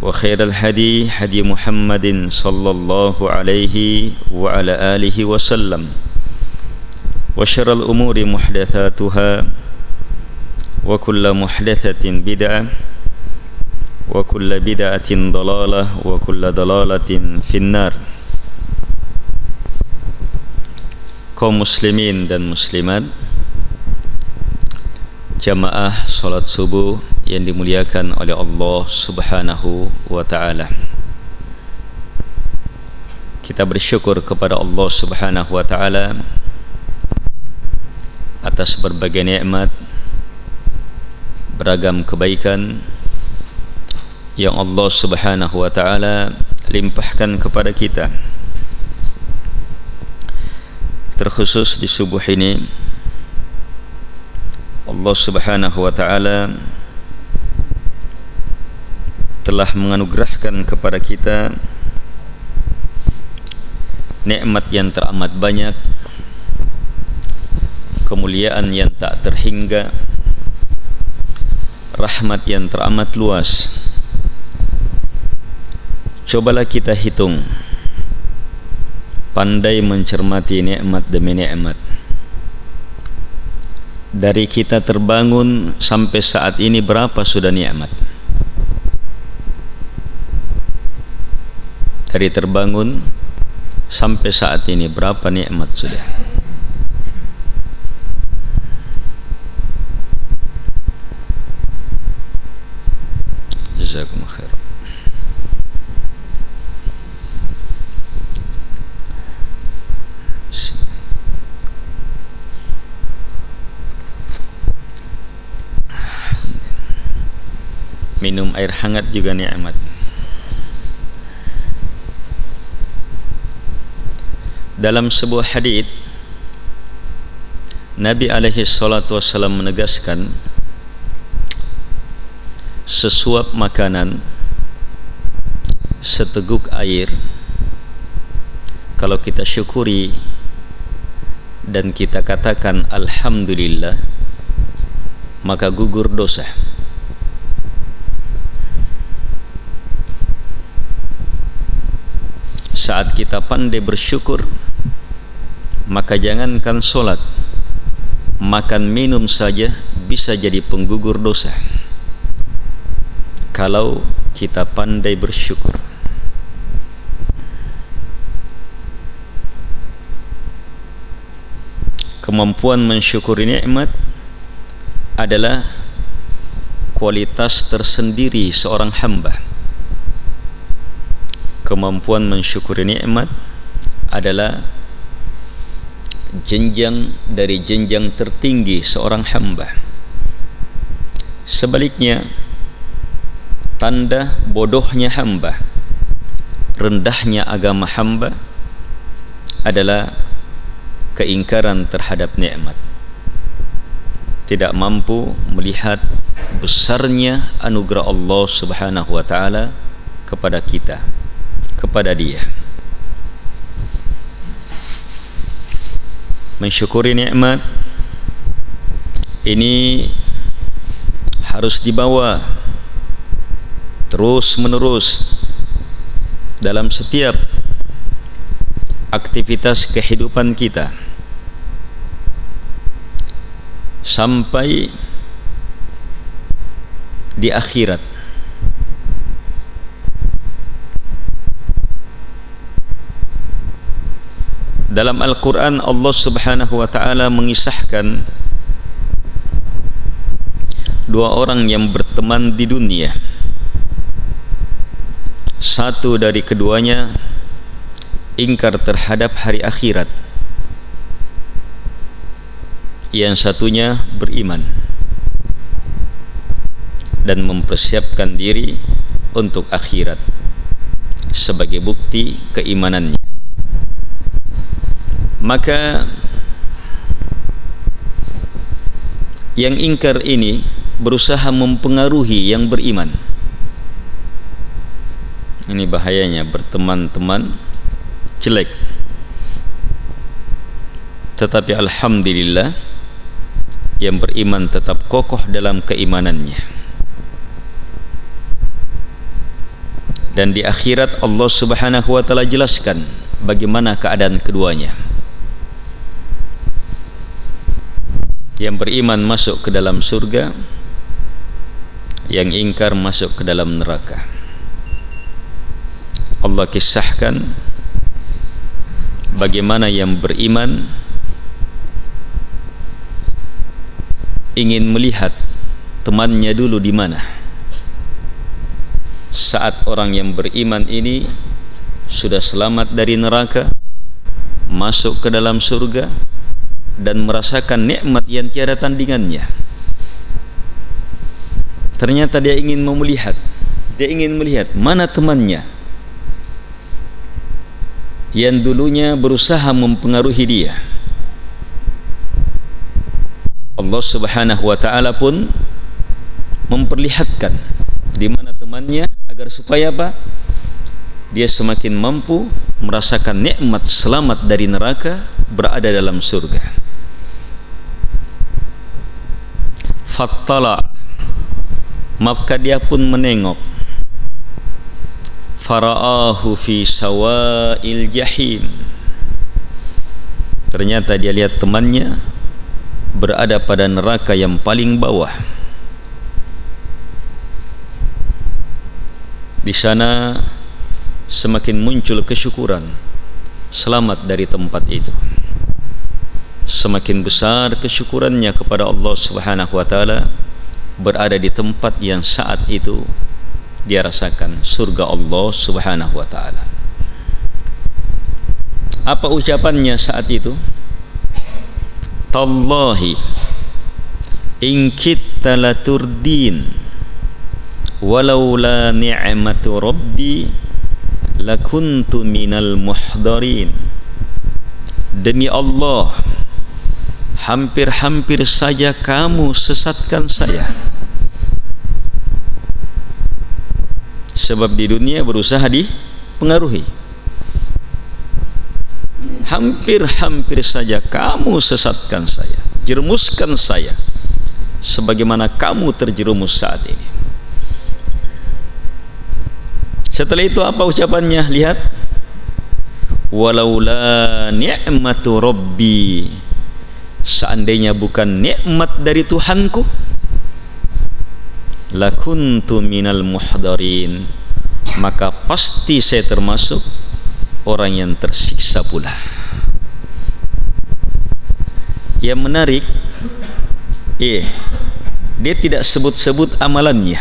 وخير الهدي هدي محمد صلى الله عليه وعلى آله وسلم. وشر الأمور محدثاتها وكل محدثة بدعة وكل بدعة ضلالة وكل ضلالة في النار. kaum muslimin dan muslimat jamaah salat subuh yang dimuliakan oleh Allah Subhanahu wa taala. Kita bersyukur kepada Allah Subhanahu wa taala atas berbagai nikmat beragam kebaikan yang Allah Subhanahu wa taala limpahkan kepada kita. Terkhusus di subuh ini Allah Subhanahu wa taala telah menganugerahkan kepada kita nikmat yang teramat banyak kemuliaan yang tak terhingga rahmat yang teramat luas. Cobalah kita hitung pandai mencermati nikmat demi nikmat dari kita terbangun sampai saat ini berapa sudah nikmat? Dari terbangun sampai saat ini berapa nikmat sudah? Jazakum minum air hangat juga nikmat. Dalam sebuah hadis Nabi alaihi salatu wasallam menegaskan sesuap makanan seteguk air kalau kita syukuri dan kita katakan alhamdulillah maka gugur dosa saat kita pandai bersyukur maka jangankan solat makan minum saja bisa jadi penggugur dosa. Kalau kita pandai bersyukur. Kemampuan mensyukuri nikmat adalah kualitas tersendiri seorang hamba kemampuan mensyukuri nikmat adalah jenjang dari jenjang tertinggi seorang hamba. Sebaliknya tanda bodohnya hamba rendahnya agama hamba adalah keingkaran terhadap nikmat. Tidak mampu melihat besarnya anugerah Allah Subhanahu wa taala kepada kita kepada dia. Mensyukuri nikmat ini harus dibawa terus menerus dalam setiap aktivitas kehidupan kita. Sampai di akhirat dalam Al-Quran Allah subhanahu wa ta'ala mengisahkan dua orang yang berteman di dunia. Satu dari keduanya ingkar terhadap hari akhirat. Yang satunya beriman dan mempersiapkan diri untuk akhirat sebagai bukti keimanannya maka yang ingkar ini berusaha mempengaruhi yang beriman. Ini bahayanya berteman-teman jelek. Tetapi alhamdulillah yang beriman tetap kokoh dalam keimanannya. Dan di akhirat Allah Subhanahu wa taala jelaskan bagaimana keadaan keduanya yang beriman masuk ke dalam surga yang ingkar masuk ke dalam neraka. Allah kisahkan bagaimana yang beriman ingin melihat temannya dulu di mana. Saat orang yang beriman ini sudah selamat dari neraka masuk ke dalam surga dan merasakan nikmat yang tiada tandingannya ternyata dia ingin melihat dia ingin melihat mana temannya yang dulunya berusaha mempengaruhi dia Allah Subhanahu wa taala pun memperlihatkan di mana temannya agar supaya apa? Dia semakin mampu merasakan nikmat selamat dari neraka berada dalam surga. Fattala maka dia pun menengok. Faraahu fi sawa'il jahim. Ternyata dia lihat temannya berada pada neraka yang paling bawah. Di sana semakin muncul kesyukuran. Selamat dari tempat itu semakin besar kesyukurannya kepada Allah Subhanahu wa taala berada di tempat yang saat itu dia rasakan surga Allah Subhanahu wa taala. Apa ucapannya saat itu? Tallahi in kitta laturdin walau la ni'matu rabbi lakuntu minal muhdarin. Demi Allah hampir-hampir saja kamu sesatkan saya. Sebab di dunia berusaha dipengaruhi. Hampir-hampir saja kamu sesatkan saya jerumuskan saya sebagaimana kamu terjerumus saat ini. Setelah itu apa ucapannya? Lihat. Walaula ni'matu rabbi seandainya bukan nikmat dari Tuhanku lakuntu minal muhdarin. Maka pasti saya termasuk orang yang tersiksa pula. Yang menarik eh dia tidak sebut-sebut amalannya.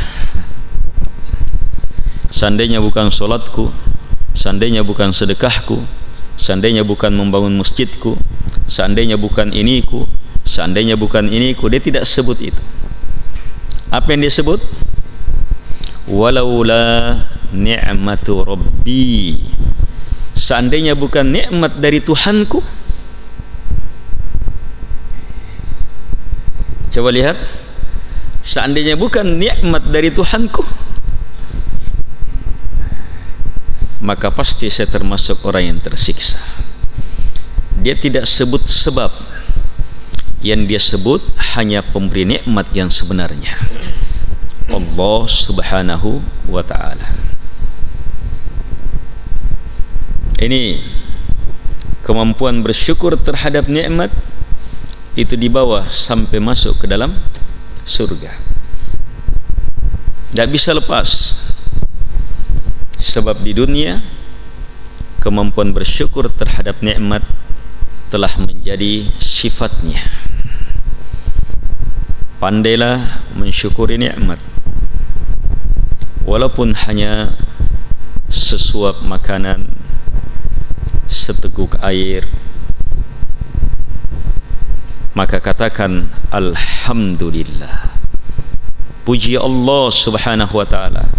Seandainya bukan solatku seandainya bukan sedekahku seandainya bukan membangun masjidku seandainya bukan iniku seandainya bukan iniku dia tidak sebut itu. Apa yang dia sebut? Walaula ni'matu rabbi. Seandainya bukan nikmat dari Tuhanku coba lihat. Seandainya bukan nikmat dari Tuhanku maka pasti saya termasuk orang yang tersiksa. Dia tidak sebut sebab. Yang dia sebut hanya pemberi nikmat yang sebenarnya. Allah subhanahu wa ta'ala. Ini kemampuan bersyukur terhadap nikmat itu di bawah sampai masuk ke dalam surga. Tak bisa lepas sebab di dunia kemampuan bersyukur terhadap nikmat telah menjadi sifatnya. Pandailah mensyukuri nikmat walaupun hanya sesuap makanan seteguk air maka katakan alhamdulillah. Puji Allah subhanahu wa taala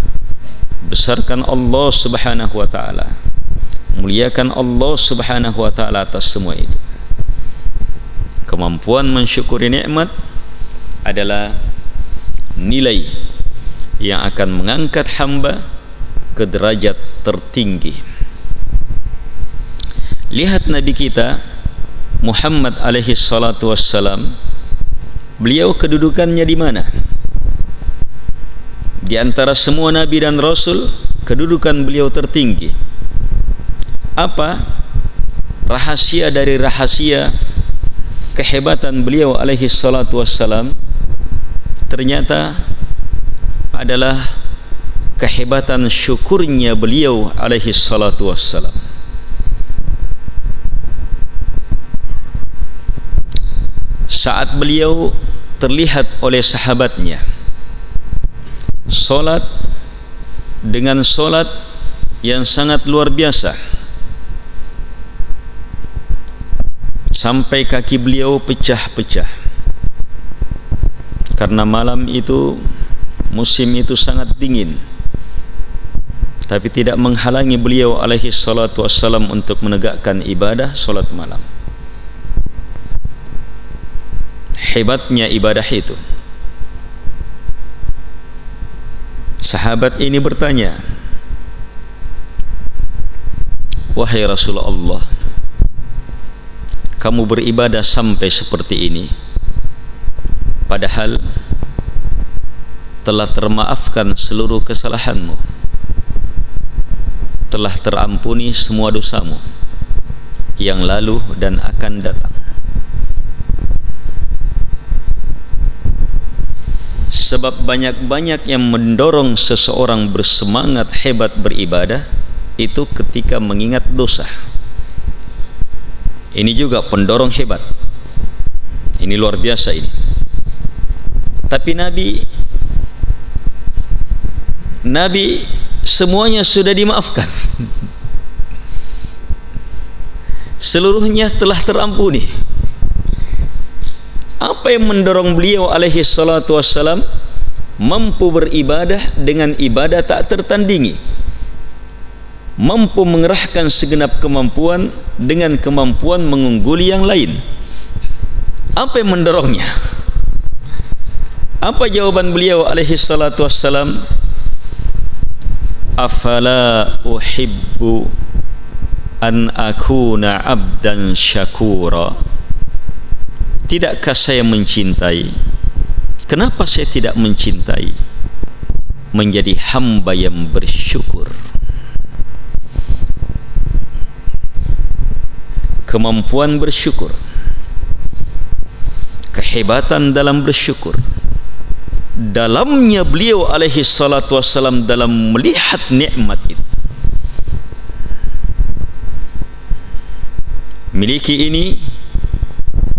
besarkan Allah subhanahu wa taala. Muliakan Allah subhanahu wa taala atas semua itu. Kemampuan mensyukuri nikmat adalah nilai yang akan mengangkat hamba ke derajat tertinggi. Lihat nabi kita Muhammad alaihi salatu wassalam. Beliau kedudukannya di mana di antara semua nabi dan rasul kedudukan beliau tertinggi. Apa? Rahasia dari rahasia kehebatan beliau alaihi salatu wassalam ternyata adalah kehebatan syukurnya beliau alaihi salatu wassalam. Saat beliau terlihat oleh sahabatnya solat dengan solat yang sangat luar biasa. Sampai kaki beliau pecah-pecah. Karena malam itu musim itu sangat dingin. Tapi tidak menghalangi beliau alaihi salatu wassalam untuk menegakkan ibadah solat malam. Hebatnya ibadah itu sahabat ini bertanya wahai Rasulullah kamu beribadah sampai seperti ini padahal telah termaafkan seluruh kesalahanmu telah terampuni semua dosamu yang lalu dan akan datang sebab banyak-banyak yang mendorong seseorang bersemangat hebat beribadah itu ketika mengingat dosa. Ini juga pendorong hebat. Ini luar biasa ini. Tapi Nabi Nabi semuanya sudah dimaafkan. Seluruhnya telah terampuni apa yang mendorong beliau alaihi salatu wassalam mampu beribadah dengan ibadah tak tertandingi? Mampu mengerahkan segenap kemampuan dengan kemampuan mengungguli yang lain? Apa yang mendorongnya? Apa jawaban beliau alaihi salatu wassalam? Afala uhibbu an akuna abdan syakura tidakkah saya mencintai? Kenapa saya tidak mencintai? Menjadi hamba yang bersyukur. Kemampuan bersyukur. Kehebatan dalam bersyukur. Dalamnya beliau alaihi salatu wassalam dalam melihat nikmat itu. Miliki ini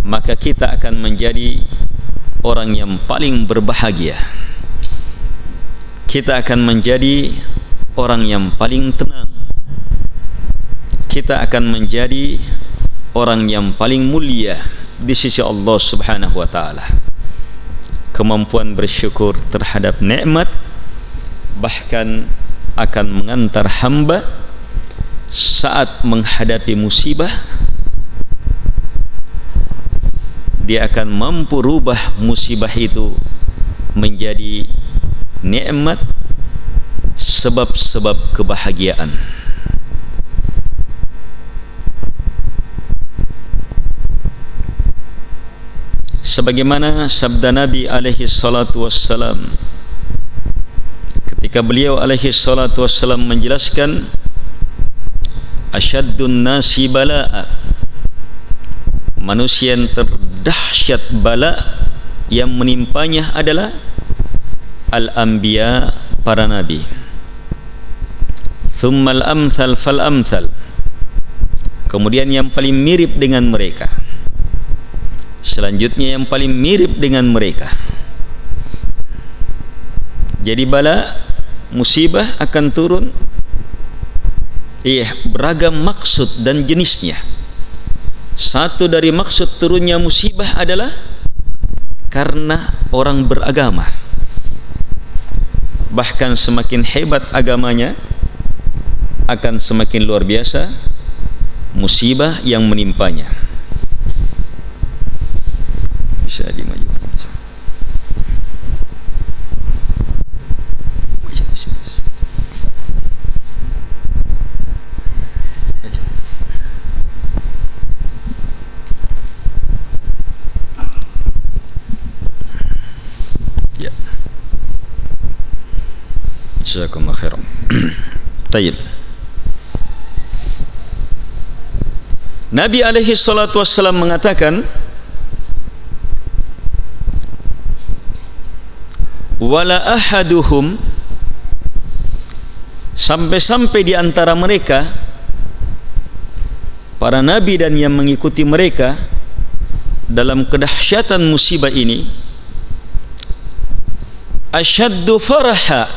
maka kita akan menjadi orang yang paling berbahagia kita akan menjadi orang yang paling tenang kita akan menjadi orang yang paling mulia di sisi Allah Subhanahu wa taala. Kemampuan bersyukur terhadap nikmat bahkan akan mengantar hamba saat menghadapi musibah dia akan mampu rubah musibah itu menjadi nikmat sebab-sebab kebahagiaan. sebagaimana sabda Nabi alaihi salatu wassalam ketika beliau alaihi salatu wassalam menjelaskan asyaddun nasi bala'a manusia yang terdahsyat bala yang menimpanya adalah al-anbiya para nabi. Thummal amthal fal amthal kemudian yang paling mirip dengan mereka. Selanjutnya yang paling mirip dengan mereka. Jadi bala musibah akan turun. Iya beragam maksud dan jenisnya satu dari maksud turunnya musibah adalah karena orang beragama. Bahkan semakin hebat agamanya akan semakin luar biasa musibah yang menimpanya bisa dimajukan ya Jazakumullah khairan Tayyib Nabi alaihi salatu wassalam mengatakan wala ahaduhum sampai-sampai di antara mereka para nabi dan yang mengikuti mereka dalam kedahsyatan musibah ini asyaddu faraha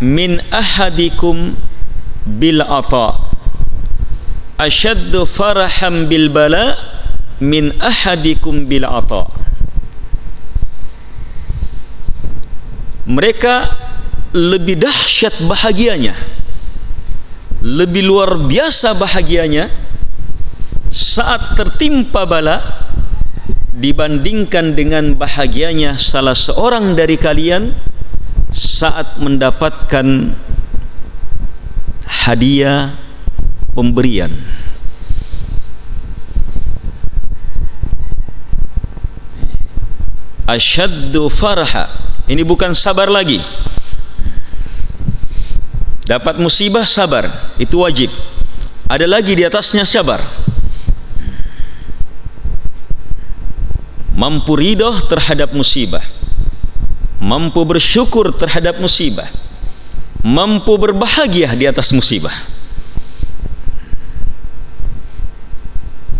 min ahadikum bil ata. Asyaddu farahan bil bala' min ahadikum bil ata. Mereka lebih dahsyat bahagianya lebih luar biasa bahagianya saat tertimpa bala dibandingkan dengan bahagianya salah seorang dari kalian saat mendapatkan hadiah pemberian. Asyaddu farha. Ini bukan sabar lagi. Dapat musibah sabar. Itu wajib. Ada lagi di atasnya sabar. Mampu ridho terhadap musibah. Mampu bersyukur terhadap musibah mampu berbahagia di atas musibah.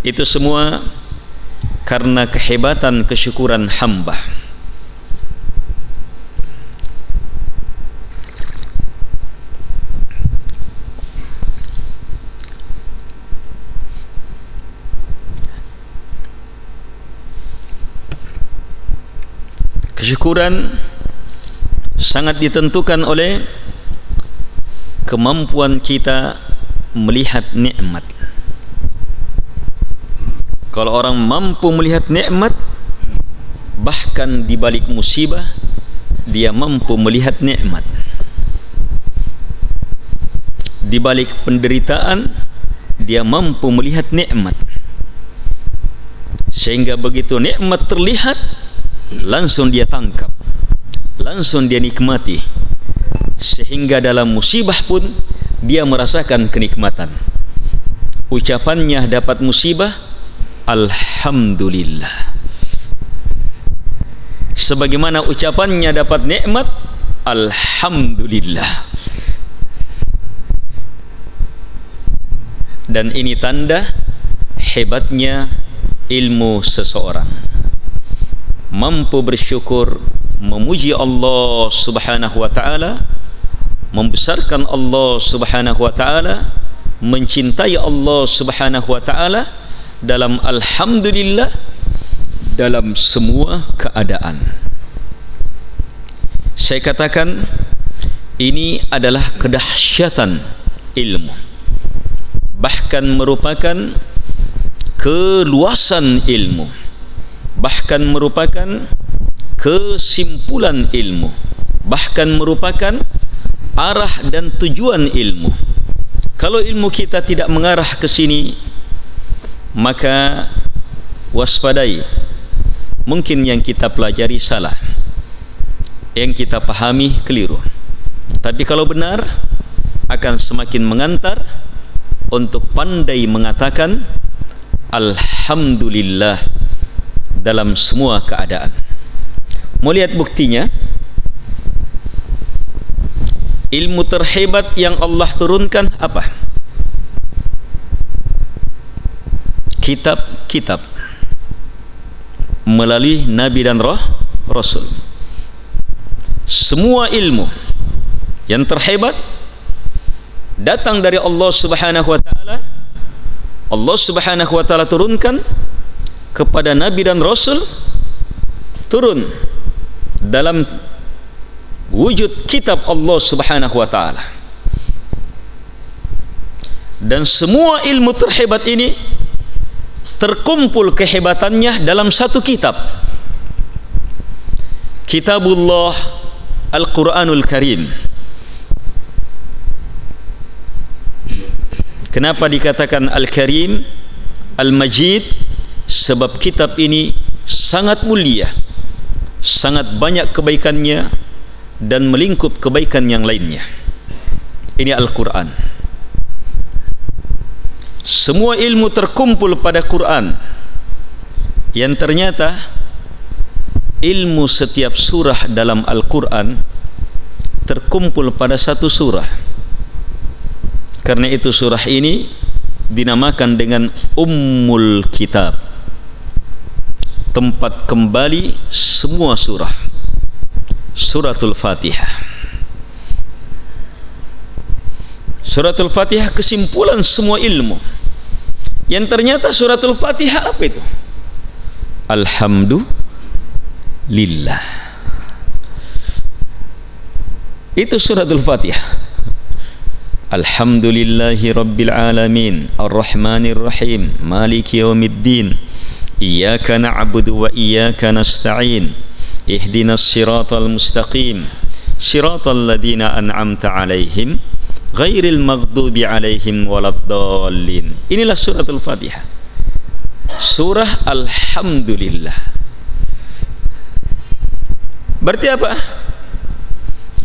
Itu semua karena kehebatan kesyukuran hamba. Kesyukuran sangat ditentukan oleh kemampuan kita melihat nikmat. Kalau orang mampu melihat nikmat bahkan di balik musibah dia mampu melihat nikmat. Di balik penderitaan dia mampu melihat nikmat. Sehingga begitu nikmat terlihat langsung dia tangkap langsung dia nikmati sehingga dalam musibah pun dia merasakan kenikmatan. Ucapannya dapat musibah Alhamdulillah. Sebagaimana ucapannya dapat nikmat Alhamdulillah. Dan ini tanda Hebatnya ilmu seseorang. Mampu bersyukur Memuji Allah subhanahu wa ta'ala membesarkan Allah Subhanahu wa taala mencintai Allah Subhanahu wa taala dalam alhamdulillah dalam semua keadaan. Saya katakan ini adalah kedahsyatan ilmu. Bahkan merupakan keluasan ilmu. Bahkan merupakan kesimpulan ilmu bahkan merupakan arah dan tujuan ilmu. Kalau ilmu kita tidak mengarah ke sini maka waspadai. Mungkin yang kita pelajari salah. Yang kita pahami keliru. Tapi kalau benar akan semakin mengantar untuk pandai mengatakan alhamdulillah dalam semua keadaan mau lihat buktinya? Ilmu terhebat yang Allah turunkan apa? Kitab-kitab melalui nabi dan roh rasul. Semua ilmu yang terhebat datang dari Allah Subhanahu wa taala. Allah Subhanahu wa taala turunkan kepada nabi dan rasul turun dalam wujud kitab Allah Subhanahu wa taala. Dan semua ilmu terhebat ini terkumpul kehebatannya dalam satu kitab. Kitabullah Al-Qur'anul Karim. Kenapa dikatakan Al-Karim, Al-Majid? Sebab kitab ini sangat mulia. Sangat banyak kebaikannya dan melingkup kebaikan yang lainnya. Ini Al-Quran. Semua ilmu terkumpul pada Quran. Yang ternyata ilmu setiap surah dalam Al-Quran terkumpul pada satu surah. Karena itu surah ini dinamakan dengan Ummul Kitab tempat kembali semua surah. Suratul fatihah. Suratul fatihah kesimpulan semua ilmu. Yang ternyata suratul fatihah apa itu? Alhamdulillah. Itu suratul fatihah. Alhamdulillahi rabbil alamin. Arrahmanir rahim. Maliki yaumiddin iyyaka na'budu wa iyyaka nasta'in اهدنا الصراط المستقيم صراط الذين أنعمت عليهم غير المغضوب عليهم ولا الضالين inilah surah al-fatihah surah alhamdulillah berarti apa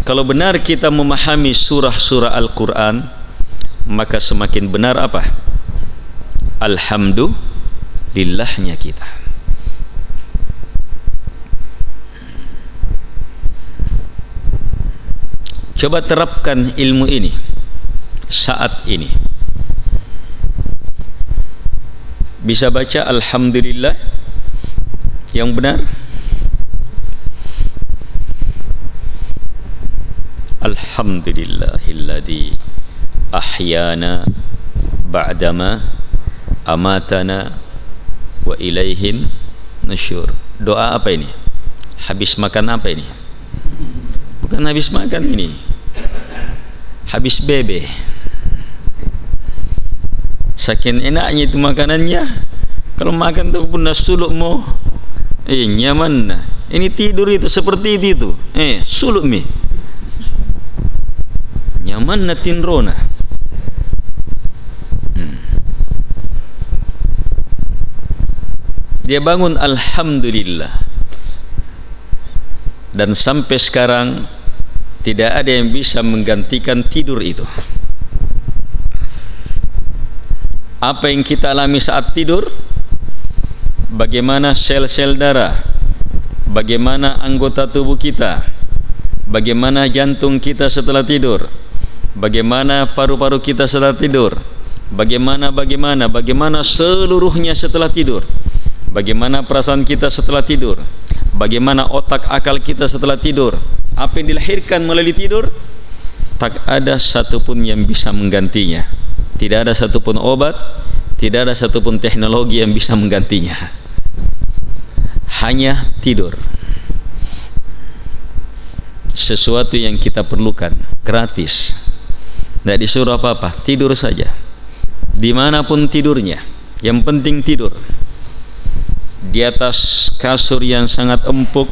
kalau benar kita memahami surah-surah Al-Quran maka semakin benar apa alhamdulillahnya kita Coba terapkan ilmu ini saat ini. Bisa baca alhamdulillah yang benar? Alhamdulillahilladzi ahyana ba'dama amatana wa ilaihin nusyur. Doa apa ini? Habis makan apa ini? Bukan habis makan ini. Habis bebe. Saking enaknya itu makanannya kalau makan tu pun dah suluk mo eh nyaman ini tidur itu seperti itu, eh suluk mi. Nyaman na tinrona dia bangun Alhamdulillah. Dan sampai sekarang tidak ada yang bisa menggantikan tidur itu. Apa yang kita alami saat tidur? Bagaimana sel-sel darah? Bagaimana anggota tubuh kita? Bagaimana jantung kita setelah tidur? Bagaimana paru-paru kita setelah tidur? Bagaimana bagaimana? Bagaimana seluruhnya setelah tidur bagaimana perasaan kita setelah tidur? Bagaimana otak akal kita setelah tidur? Apa yang dilahirkan melalui tidur? Tak ada satupun yang bisa menggantinya. Tidak ada satupun obat tidak ada satupun teknologi yang bisa menggantinya. Hanya tidur. Sesuatu yang kita perlukan gratis. Tidak disuruh apa-apa tidur saja. Dimanapun tidurnya yang penting tidur di atas kasur yang sangat empuk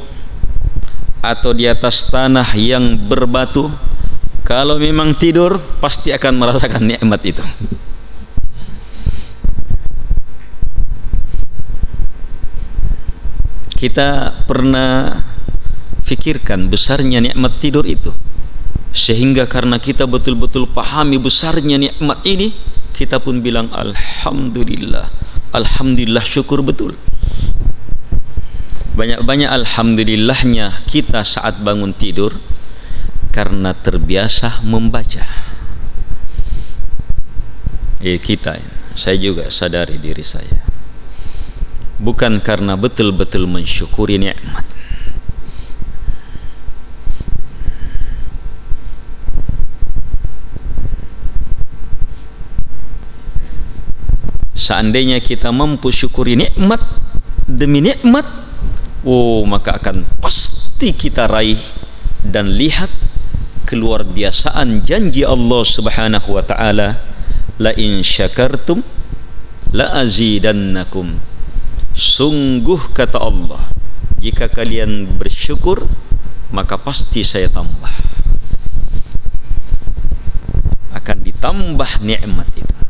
atau di atas tanah yang berbatu kalau memang tidur pasti akan merasakan nikmat itu. Kita pernah fikirkan besarnya nikmat tidur itu sehingga karena kita betul-betul pahami besarnya nikmat ini kita pun bilang alhamdulillah alhamdulillah syukur betul banyak-banyak alhamdulillahnya kita saat bangun tidur karena terbiasa membaca. Eh kita saya juga sadari diri saya. Bukan karena betul-betul mensyukuri nikmat. Seandainya kita mampu syukuri nikmat demi nikmat oh maka akan pasti kita raih dan lihat keluar biasaan janji Allah Subhanahu wa taala la in syakartum la azidannakum. Sungguh kata Allah jika kalian bersyukur maka pasti saya tambah. Akan ditambah nikmat itu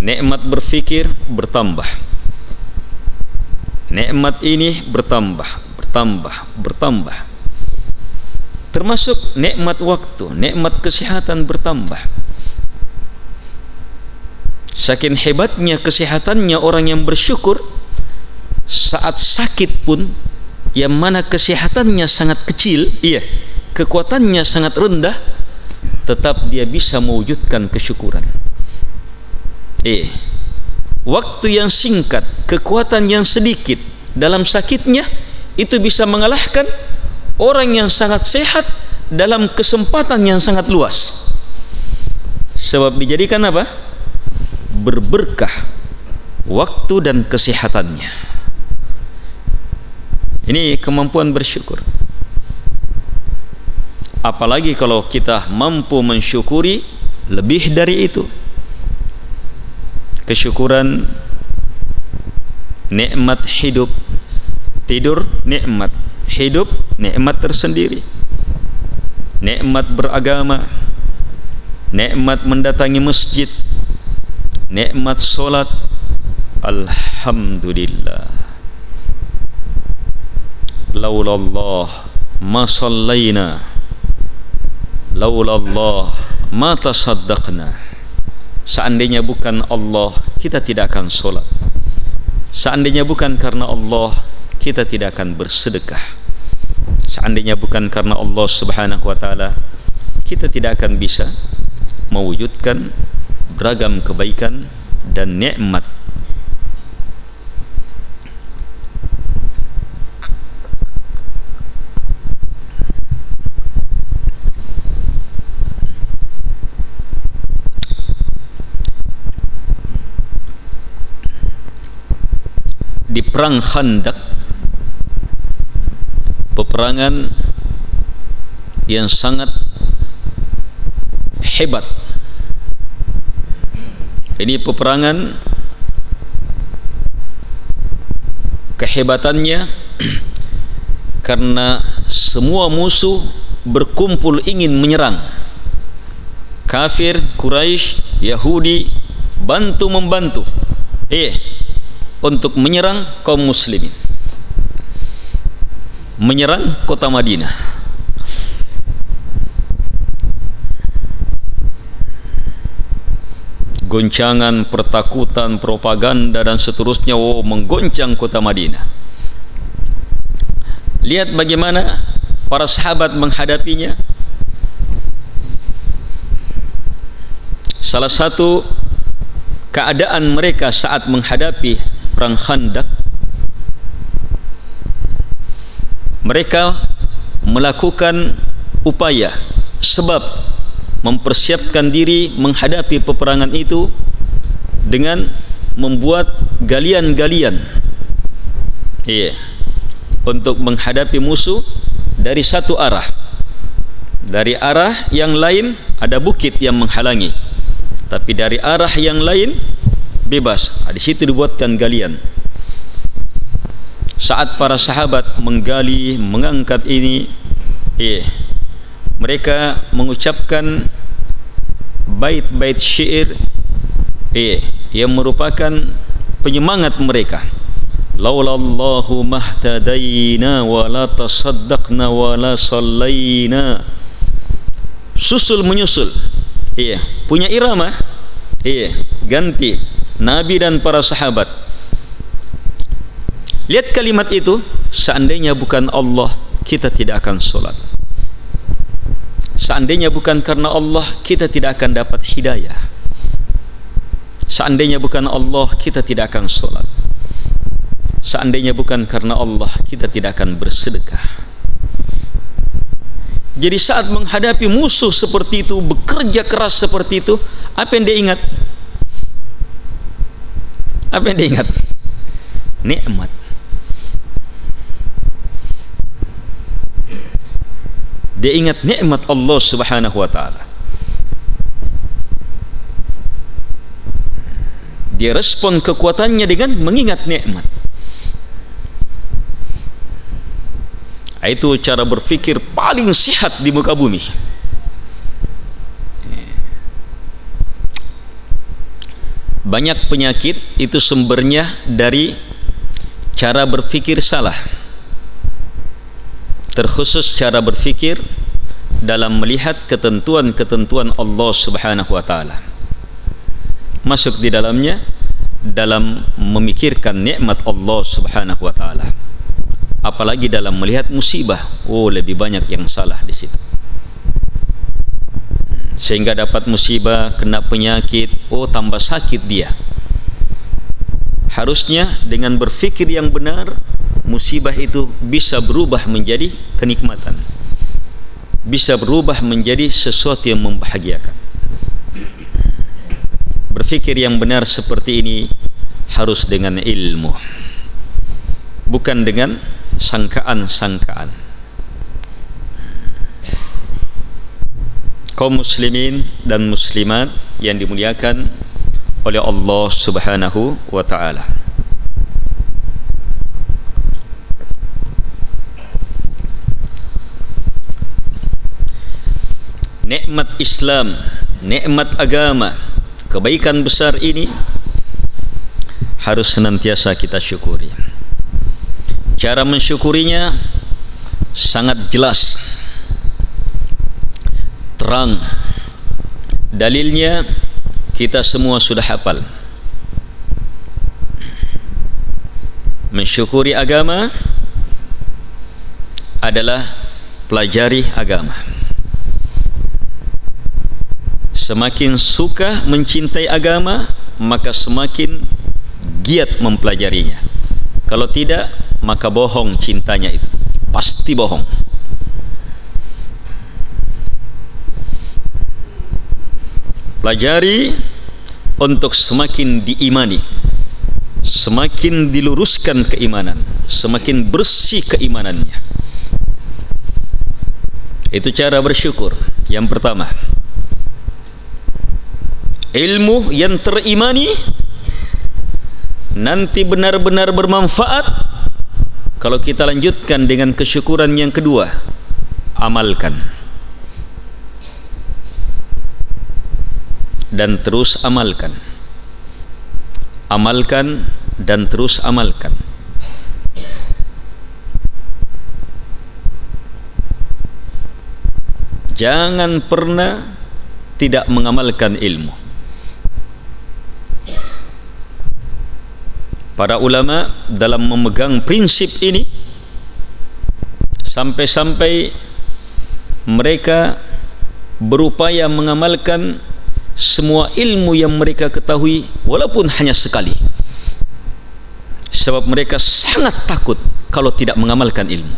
nikmat berfikir bertambah. Nikmat ini bertambah bertambah bertambah. Termasuk nikmat waktu nikmat kesehatan bertambah. Saking hebatnya kesehatannya orang yang bersyukur saat sakit pun yang mana kesehatannya sangat kecil iya kekuatannya sangat rendah tetap dia bisa mewujudkan kesyukuran eh waktu yang singkat kekuatan yang sedikit dalam sakitnya itu bisa mengalahkan orang yang sangat sehat dalam kesempatan yang sangat luas. Sebab dijadikan apa? Berberkah waktu dan kesehatannya. Ini kemampuan bersyukur. Apalagi kalau kita mampu mensyukuri lebih dari itu kesyukuran nikmat hidup. Tidur nikmat. Hidup nikmat tersendiri. Nikmat beragama. Nikmat mendatangi masjid. Nikmat solat. Alhamdulillah. Laula Allah ma sallaina. Laula Allah ma tasaddaqna seandainya bukan Allah kita tidak akan solat. Seandainya bukan karena Allah kita tidak akan bersedekah. Seandainya bukan karena Allah subhanahu wa ta'ala kita tidak akan bisa mewujudkan beragam kebaikan dan nikmat di perang Khandak peperangan yang sangat hebat. Ini peperangan kehebatannya karena semua musuh berkumpul ingin menyerang. Kafir Quraisy Yahudi bantu membantu. Eh untuk menyerang kaum muslimin. Menyerang kota Madinah. Goncangan pertakutan propaganda dan seterusnya oh menggoncang kota Madinah. Lihat bagaimana para sahabat menghadapinya. Salah satu keadaan mereka saat menghadapi perang Khandak mereka melakukan upaya sebab mempersiapkan diri menghadapi peperangan itu dengan membuat galian-galian. Iya. Untuk menghadapi musuh dari satu arah. Dari arah yang lain ada bukit yang menghalangi. Tapi dari arah yang lain bebas. Di situ dibuatkan galian. Saat para sahabat menggali mengangkat ini eh mereka mengucapkan bait-bait syair eh yang merupakan penyemangat mereka. Laulallahu mahtadaina wa la tasaddaqna wa la sallaina. Susul menyusul. Iya punya irama iya ganti nabi dan para sahabat. Lihat kalimat itu seandainya bukan Allah kita tidak akan solat. Seandainya bukan karena Allah kita tidak akan dapat hidayah. Seandainya bukan Allah kita tidak akan solat. Seandainya bukan karena Allah kita tidak akan bersedekah. Jadi saat menghadapi musuh seperti itu bekerja keras seperti itu apa yang dia ingat apa yang dia ingat? Nikmat. Dia ingat nikmat Allah subhanahu wa ta'ala. Dia respon kekuatannya dengan mengingat nikmat. Itu cara berfikir paling sihat di muka bumi banyak penyakit itu sumbernya dari cara berfikir salah. Terkhusus cara berfikir dalam melihat ketentuan-ketentuan Allah Subhanahu wa taala. Masuk di dalamnya dalam memikirkan nikmat Allah Subhanahu wa taala. Apalagi dalam melihat musibah. Oh lebih banyak yang salah di situ sehingga dapat musibah kena penyakit oh tambah sakit dia. Harusnya dengan berfikir yang benar musibah itu bisa berubah menjadi kenikmatan. Bisa berubah menjadi sesuatu yang membahagiakan. Berfikir yang benar seperti ini harus dengan ilmu. Bukan dengan sangkaan-sangkaan kaum muslimin dan muslimat yang dimuliakan oleh Allah Subhanahu wa taala. Nikmat Islam nikmat agama kebaikan besar ini harus senantiasa kita syukuri. Cara mensyukurinya sangat jelas terang. Dalilnya kita semua sudah hafal. Mensyukuri agama adalah pelajari agama. Semakin suka mencintai agama maka semakin giat mempelajarinya. Kalau tidak maka bohong cintanya itu. Pasti bohong pelajari untuk semakin diimani semakin diluruskan keimanan semakin bersih keimanannya. Itu cara bersyukur. Yang pertama ilmu yang terimani nanti benar-benar bermanfaat kalau kita lanjutkan dengan kesyukuran yang kedua amalkan dan terus amalkan. Amalkan dan terus amalkan. Jangan pernah tidak mengamalkan ilmu. Para ulama dalam memegang prinsip ini sampai-sampai mereka berupaya mengamalkan semua ilmu yang mereka ketahui walaupun hanya sekali. Sebab mereka sangat takut kalau tidak mengamalkan ilmu.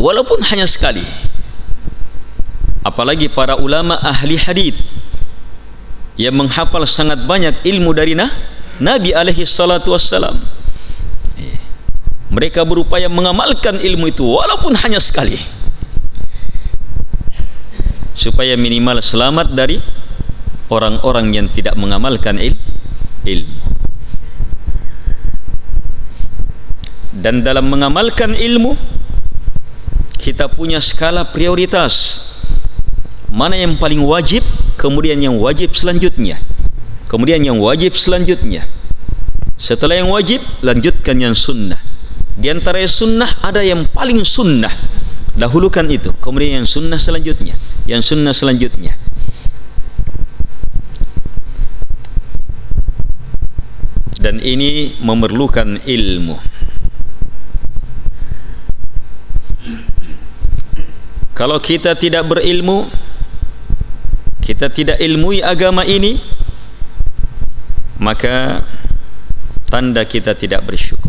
Walaupun hanya sekali apalagi para ulama ahli hadith yang menghafal sangat banyak ilmu dari Nabi alaihi salatu wassalam mereka berupaya mengamalkan ilmu itu walaupun hanya sekali. Supaya minimal selamat dari orang-orang yang tidak mengamalkan il ilmu. Dan dalam mengamalkan ilmu kita punya skala prioritas. Mana yang paling wajib kemudian yang wajib selanjutnya. Kemudian yang wajib selanjutnya. Setelah yang wajib lanjutkan yang sunnah di antara sunnah ada yang paling sunnah. Dahulukan itu kemudian yang sunnah selanjutnya yang sunnah selanjutnya. Dan ini memerlukan ilmu. Kalau kita tidak berilmu kita tidak ilmui agama ini maka tanda kita tidak bersyukur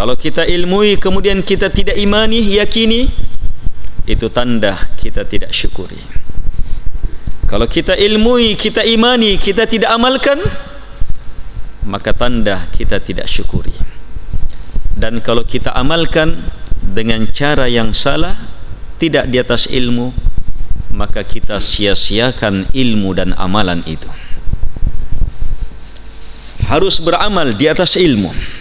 kalau kita ilmui kemudian kita tidak imani yakini itu tanda kita tidak syukuri. Kalau kita ilmui kita imani kita tidak amalkan maka tanda kita tidak syukuri. Dan kalau kita amalkan dengan cara yang salah tidak di atas ilmu maka kita sia-siakan ilmu dan amalan itu. Harus beramal di atas ilmu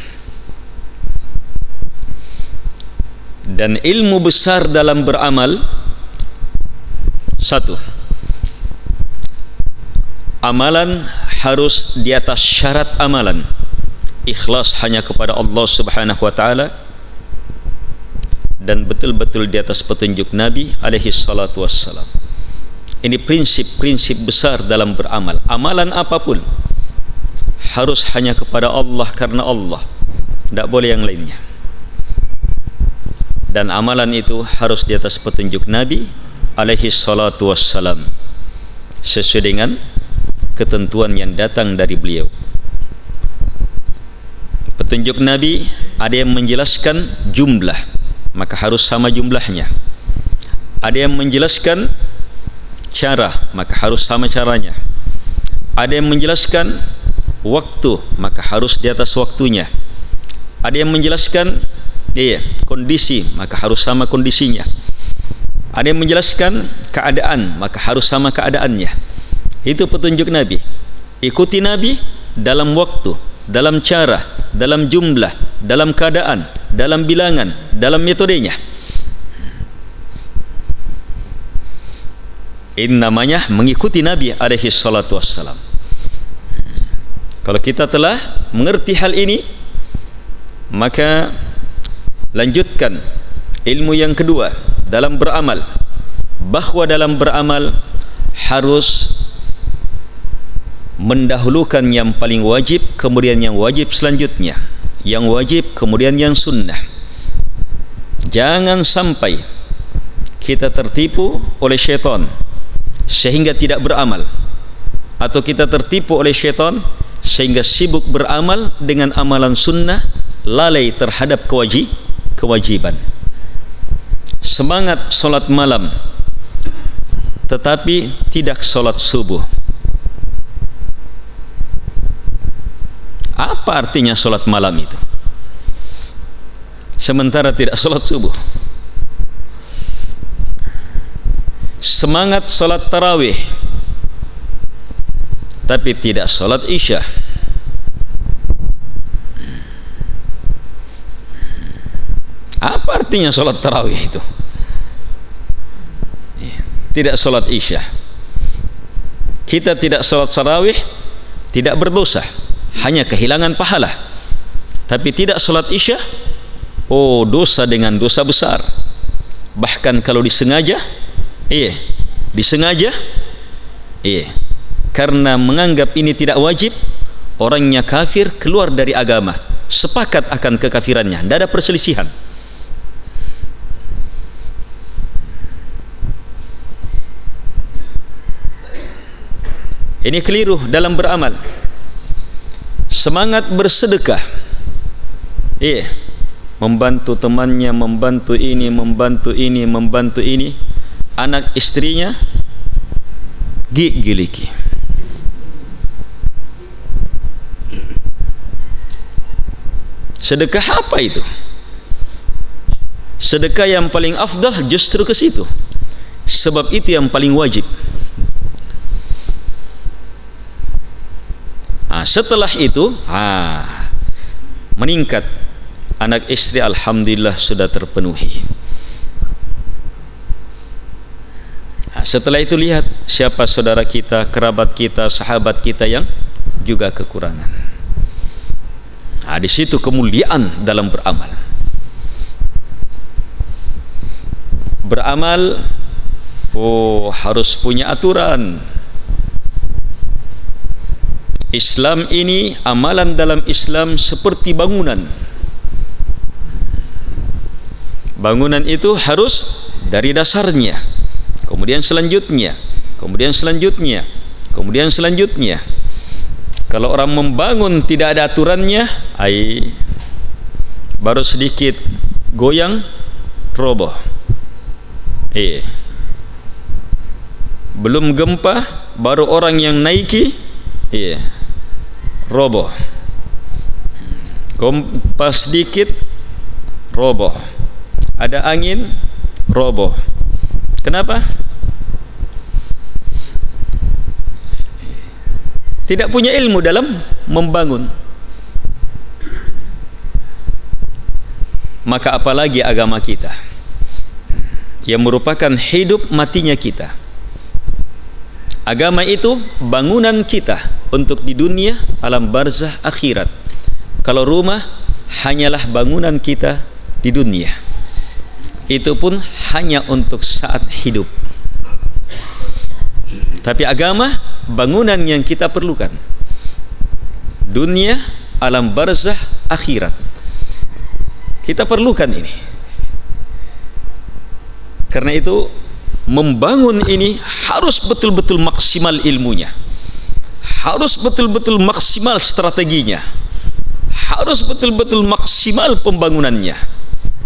dan ilmu besar dalam beramal satu amalan harus di atas syarat amalan ikhlas hanya kepada Allah Subhanahu wa taala dan betul-betul di atas petunjuk Nabi alaihi salatu wassalam. Ini prinsip-prinsip besar dalam beramal. Amalan apapun harus hanya kepada Allah karena Allah. Tidak boleh yang lainnya. Dan amalan itu harus di atas petunjuk Nabi alaihi salatu wassalam. Sesuai dengan ketentuan yang datang dari beliau. Petunjuk Nabi ada yang menjelaskan jumlah maka harus sama jumlahnya ada yang menjelaskan cara maka harus sama caranya ada yang menjelaskan waktu maka harus di atas waktunya ada yang menjelaskan iya kondisi maka harus sama kondisinya. Ada yang menjelaskan keadaan maka harus sama keadaannya. Itu petunjuk nabi. Ikuti nabi dalam waktu dalam cara dalam jumlah dalam keadaan dalam bilangan dalam metodenya. Ini namanya mengikuti Nabi alaihi salatu wassalam. Kalau kita telah mengerti hal ini maka lanjutkan ilmu yang kedua dalam beramal. Bahawa dalam beramal harus mendahulukan yang paling wajib kemudian yang wajib selanjutnya. Yang wajib kemudian yang sunnah. Jangan sampai kita tertipu oleh syaitan sehingga tidak beramal atau kita tertipu oleh syaitan sehingga sibuk beramal dengan amalan sunnah lalai terhadap kewajib kewajiban. Semangat solat malam tetapi tidak solat subuh. Apa artinya solat malam itu? Sementara tidak solat subuh. Semangat solat tarawih tapi tidak solat isya apa artinya solat tarawih itu? Tidak solat isya. Kita tidak solat tarawih tidak berdosa. Hanya kehilangan pahala. Tapi tidak solat isya oh dosa dengan dosa besar. Bahkan kalau disengaja iya disengaja iya. Karena menganggap ini tidak wajib orangnya kafir keluar dari agama. Sepakat akan kekafirannya. Tidak ada perselisihan ini keliru dalam beramal. Semangat bersedekah. Iya. Membantu temannya membantu ini membantu ini membantu ini. Anak istrinya gigiliki sedekah apa itu? Sedekah yang paling afdal justru ke situ. Sebab itu yang paling wajib ha, setelah itu ha, meningkat anak istri Alhamdulillah sudah terpenuhi. Ha, setelah itu lihat siapa saudara kita kerabat kita sahabat kita yang juga kekurangan. Ha, di situ kemuliaan dalam beramal. Beramal oh harus punya aturan Islam ini amalan dalam Islam seperti bangunan. Bangunan itu harus dari dasarnya kemudian selanjutnya kemudian selanjutnya kemudian selanjutnya. Kalau orang membangun tidak ada aturannya ai baru sedikit goyang roboh. Eh belum gempa baru orang yang naiki iya eh roboh. Kompas sedikit roboh. Ada angin roboh. Kenapa? Tidak punya ilmu dalam membangun. Maka apalagi agama kita? Yang merupakan hidup matinya kita. Agama itu bangunan kita untuk di dunia alam barzah akhirat. Kalau rumah hanyalah bangunan kita di dunia. Itu pun hanya untuk saat hidup. Tapi agama bangunan yang kita perlukan. Dunia alam barzah akhirat. Kita perlukan ini. Karena itu membangun ini harus betul-betul maksimal ilmunya harus betul-betul maksimal strateginya. Harus betul-betul maksimal pembangunannya.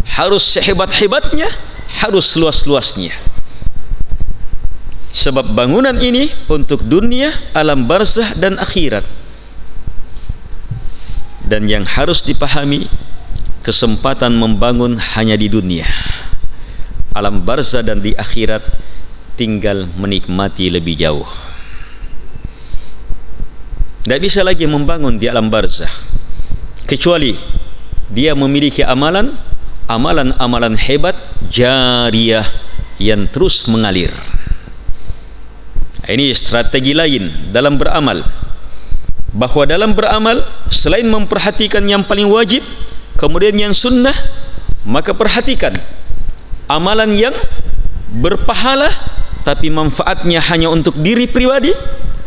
Harus sehebat-hebatnya harus luas-luasnya sebab bangunan ini untuk dunia alam barzah dan akhirat. Dan yang harus dipahami kesempatan membangun hanya di dunia. Alam barzah dan di akhirat tinggal menikmati lebih jauh tidak bisa lagi membangun di alam barzah. Kecuali dia memiliki amalan amalan-amalan hebat jariah yang terus mengalir. Ini strategi lain dalam beramal. Bahawa dalam beramal selain memperhatikan yang paling wajib kemudian yang sunnah maka perhatikan amalan yang berpahala tapi manfaatnya hanya untuk diri pribadi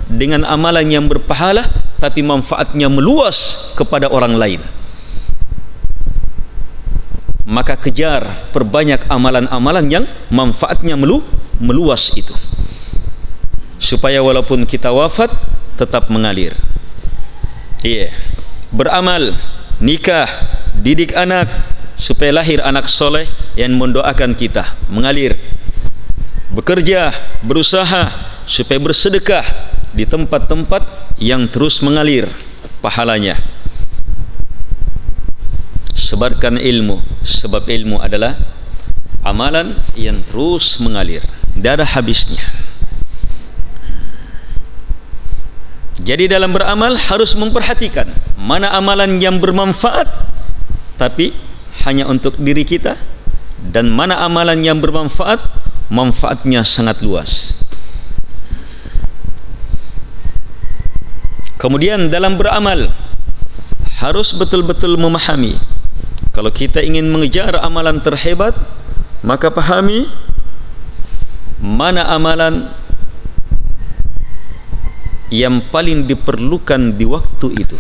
dengan amalan yang berpahala tapi manfaatnya meluas kepada orang lain. Maka kejar perbanyak amalan-amalan yang manfaatnya melu meluas itu. Supaya walaupun kita wafat tetap mengalir. Iya. Yeah. beramal nikah didik anak supaya lahir anak soleh yang mendoakan kita mengalir. Bekerja berusaha supaya bersedekah di tempat-tempat yang terus mengalir pahalanya. Sebarkan ilmu. Sebab ilmu adalah amalan yang terus mengalir. Tidak ada habisnya. Jadi dalam beramal harus memperhatikan mana amalan yang bermanfaat tapi hanya untuk diri kita dan mana amalan yang bermanfaat manfaatnya sangat luas Kemudian dalam beramal harus betul-betul memahami. Kalau kita ingin mengejar amalan terhebat maka pahami mana amalan yang paling diperlukan di waktu itu.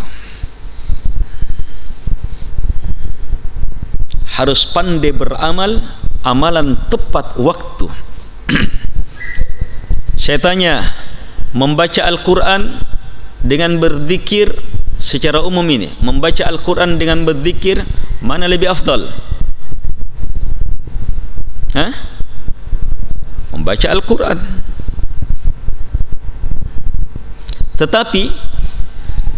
Harus pandai beramal amalan tepat waktu. Saya tanya membaca Al-Quran dengan berzikir secara umum ini membaca Al-Quran dengan berzikir mana lebih afdal? Ha? membaca Al-Quran. Tetapi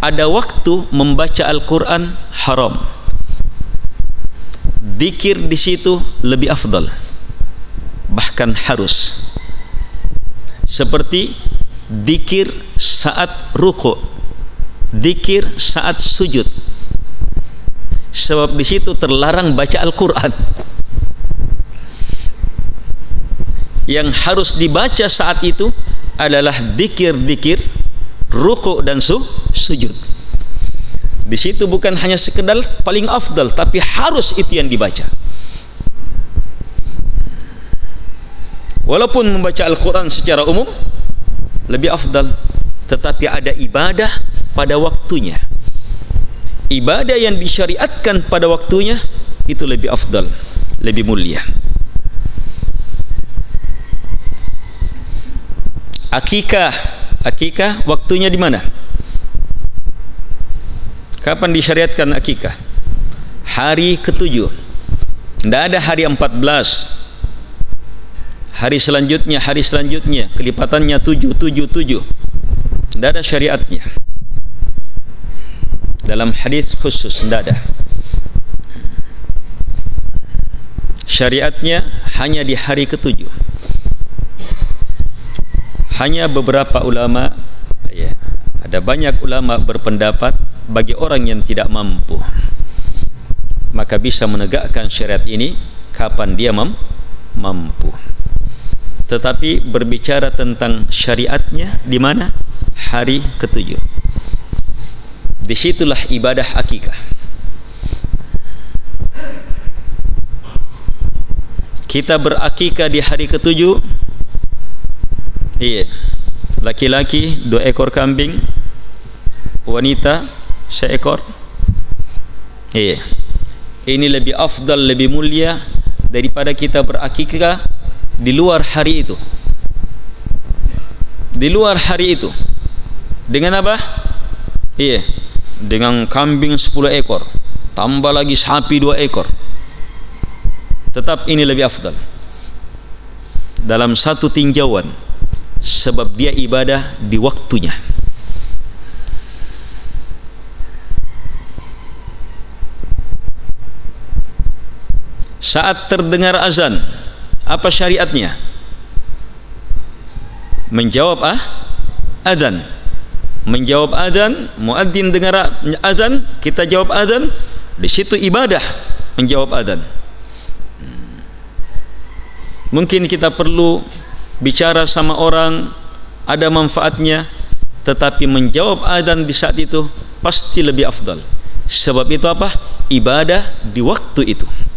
ada waktu membaca Al-Quran haram. Zikir di situ lebih afdal. Bahkan harus. Seperti zikir saat ruku. Zikir saat sujud. Sebab di situ terlarang baca Al-Quran. Yang harus dibaca saat itu adalah dikir-dikir ruku dan su sujud. Di situ bukan hanya sekedar paling afdal tapi harus itu yang dibaca. Walaupun membaca Al-Quran secara umum lebih afdal tetapi ada ibadah pada waktunya. Ibadah yang disyariatkan pada waktunya itu lebih afdal lebih mulia. Akikah akikah waktunya di mana? Kapan disyariatkan akikah? Hari ketujuh. Tidak ada hari empat belas hari selanjutnya hari selanjutnya. Kelipatannya tujuh tujuh tujuh. Tidak ada syariatnya. Dalam hadis khusus tidak ada. Syariatnya hanya di hari ketujuh. Hanya beberapa ulama ya ada banyak ulama berpendapat bagi orang yang tidak mampu. Maka bisa menegakkan syariat ini kapan dia mem mampu tetapi berbicara tentang syariatnya di mana hari ketujuh disitulah ibadah akikah kita berakikah di hari ketujuh Iya. Laki-laki dua ekor kambing, wanita seekor. Iya. Ini lebih afdal, lebih mulia daripada kita berakikah di luar hari itu. Di luar hari itu. Dengan apa? Iya. Dengan kambing sepuluh ekor, tambah lagi sapi dua ekor. Tetap ini lebih afdal. Dalam satu tinjauan sebab dia ibadah di waktunya saat terdengar azan apa syariatnya? Menjawab ah azan. Menjawab azan muadzin dengar azan kita jawab azan di situ ibadah menjawab azan. Mungkin kita perlu bicara sama orang ada manfaatnya tetapi menjawab adzan di saat itu pasti lebih afdal. Sebab itu apa? Ibadah di waktu itu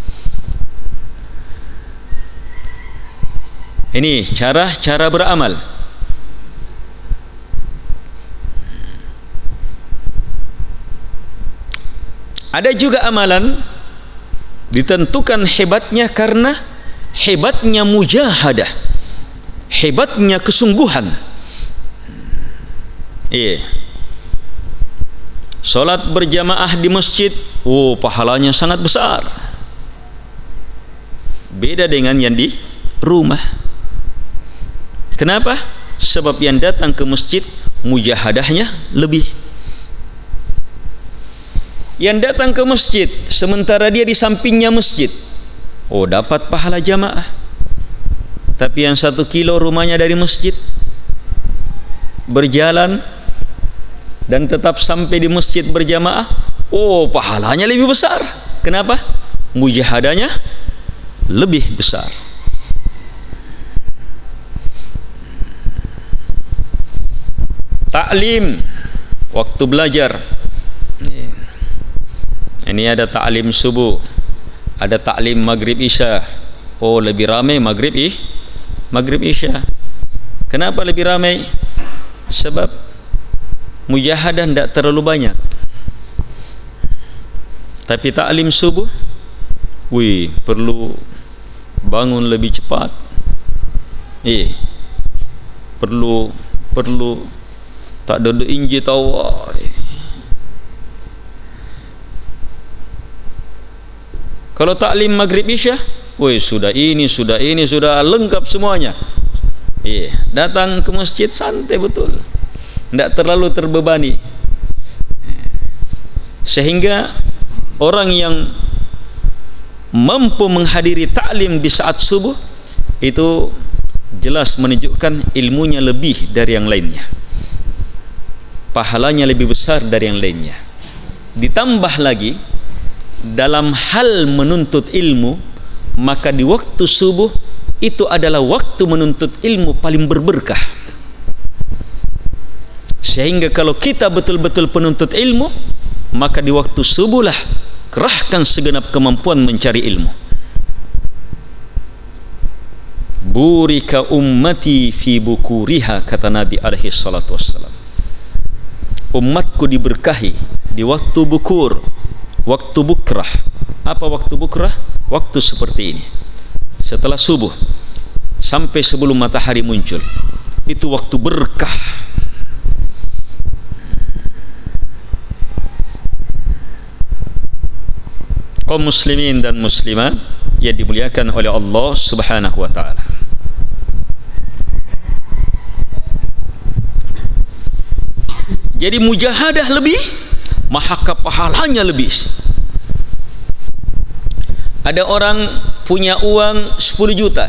ini cara-cara beramal. Ada juga amalan ditentukan hebatnya karena hebatnya mujahadah hebatnya kesungguhan. Iya. Solat berjamaah di masjid oh pahalanya sangat besar. Beda dengan yang di rumah kenapa? sebab yang datang ke masjid mujahadahnya lebih yang datang ke masjid sementara dia di sampingnya masjid oh dapat pahala jamaah tapi yang satu kilo rumahnya dari masjid berjalan dan tetap sampai di masjid berjamaah oh pahalanya lebih besar kenapa? mujahadanya lebih besar taklim waktu belajar. Ini ada taklim subuh. Ada taklim maghrib isya. Oh lebih ramai maghrib ih Maghrib Isya. Kenapa lebih ramai? Sebab Mujahadah tidak terlalu banyak. Tapi taklim subuh Wih, perlu Bangun lebih cepat. Eh Perlu Perlu tak ada duk inji tau kalau taklim maghrib isya woi sudah ini sudah ini sudah lengkap semuanya. Eh datang ke masjid santai betul. Tidak terlalu terbebani. Sehingga orang yang mampu menghadiri taklim di saat subuh itu jelas menunjukkan ilmunya lebih dari yang lainnya pahalanya lebih besar dari yang lainnya. Ditambah lagi dalam hal menuntut ilmu maka di waktu subuh itu adalah waktu menuntut ilmu paling berberkah. Sehingga kalau kita betul-betul penuntut ilmu maka di waktu subuhlah kerahkan segenap kemampuan mencari ilmu. Burika ummati fi bukuriha kata Nabi alaihi salatu wassalam umatku diberkahi di waktu bukur waktu bukrah. Apa waktu bukrah? Waktu seperti ini. Setelah subuh sampai sebelum matahari muncul itu waktu berkah. Kaum muslimin dan muslimat yang dimuliakan oleh Allah Subhanahu wa taala jadi mujahadah lebih maka pahalanya lebih. Ada orang punya uang 10 juta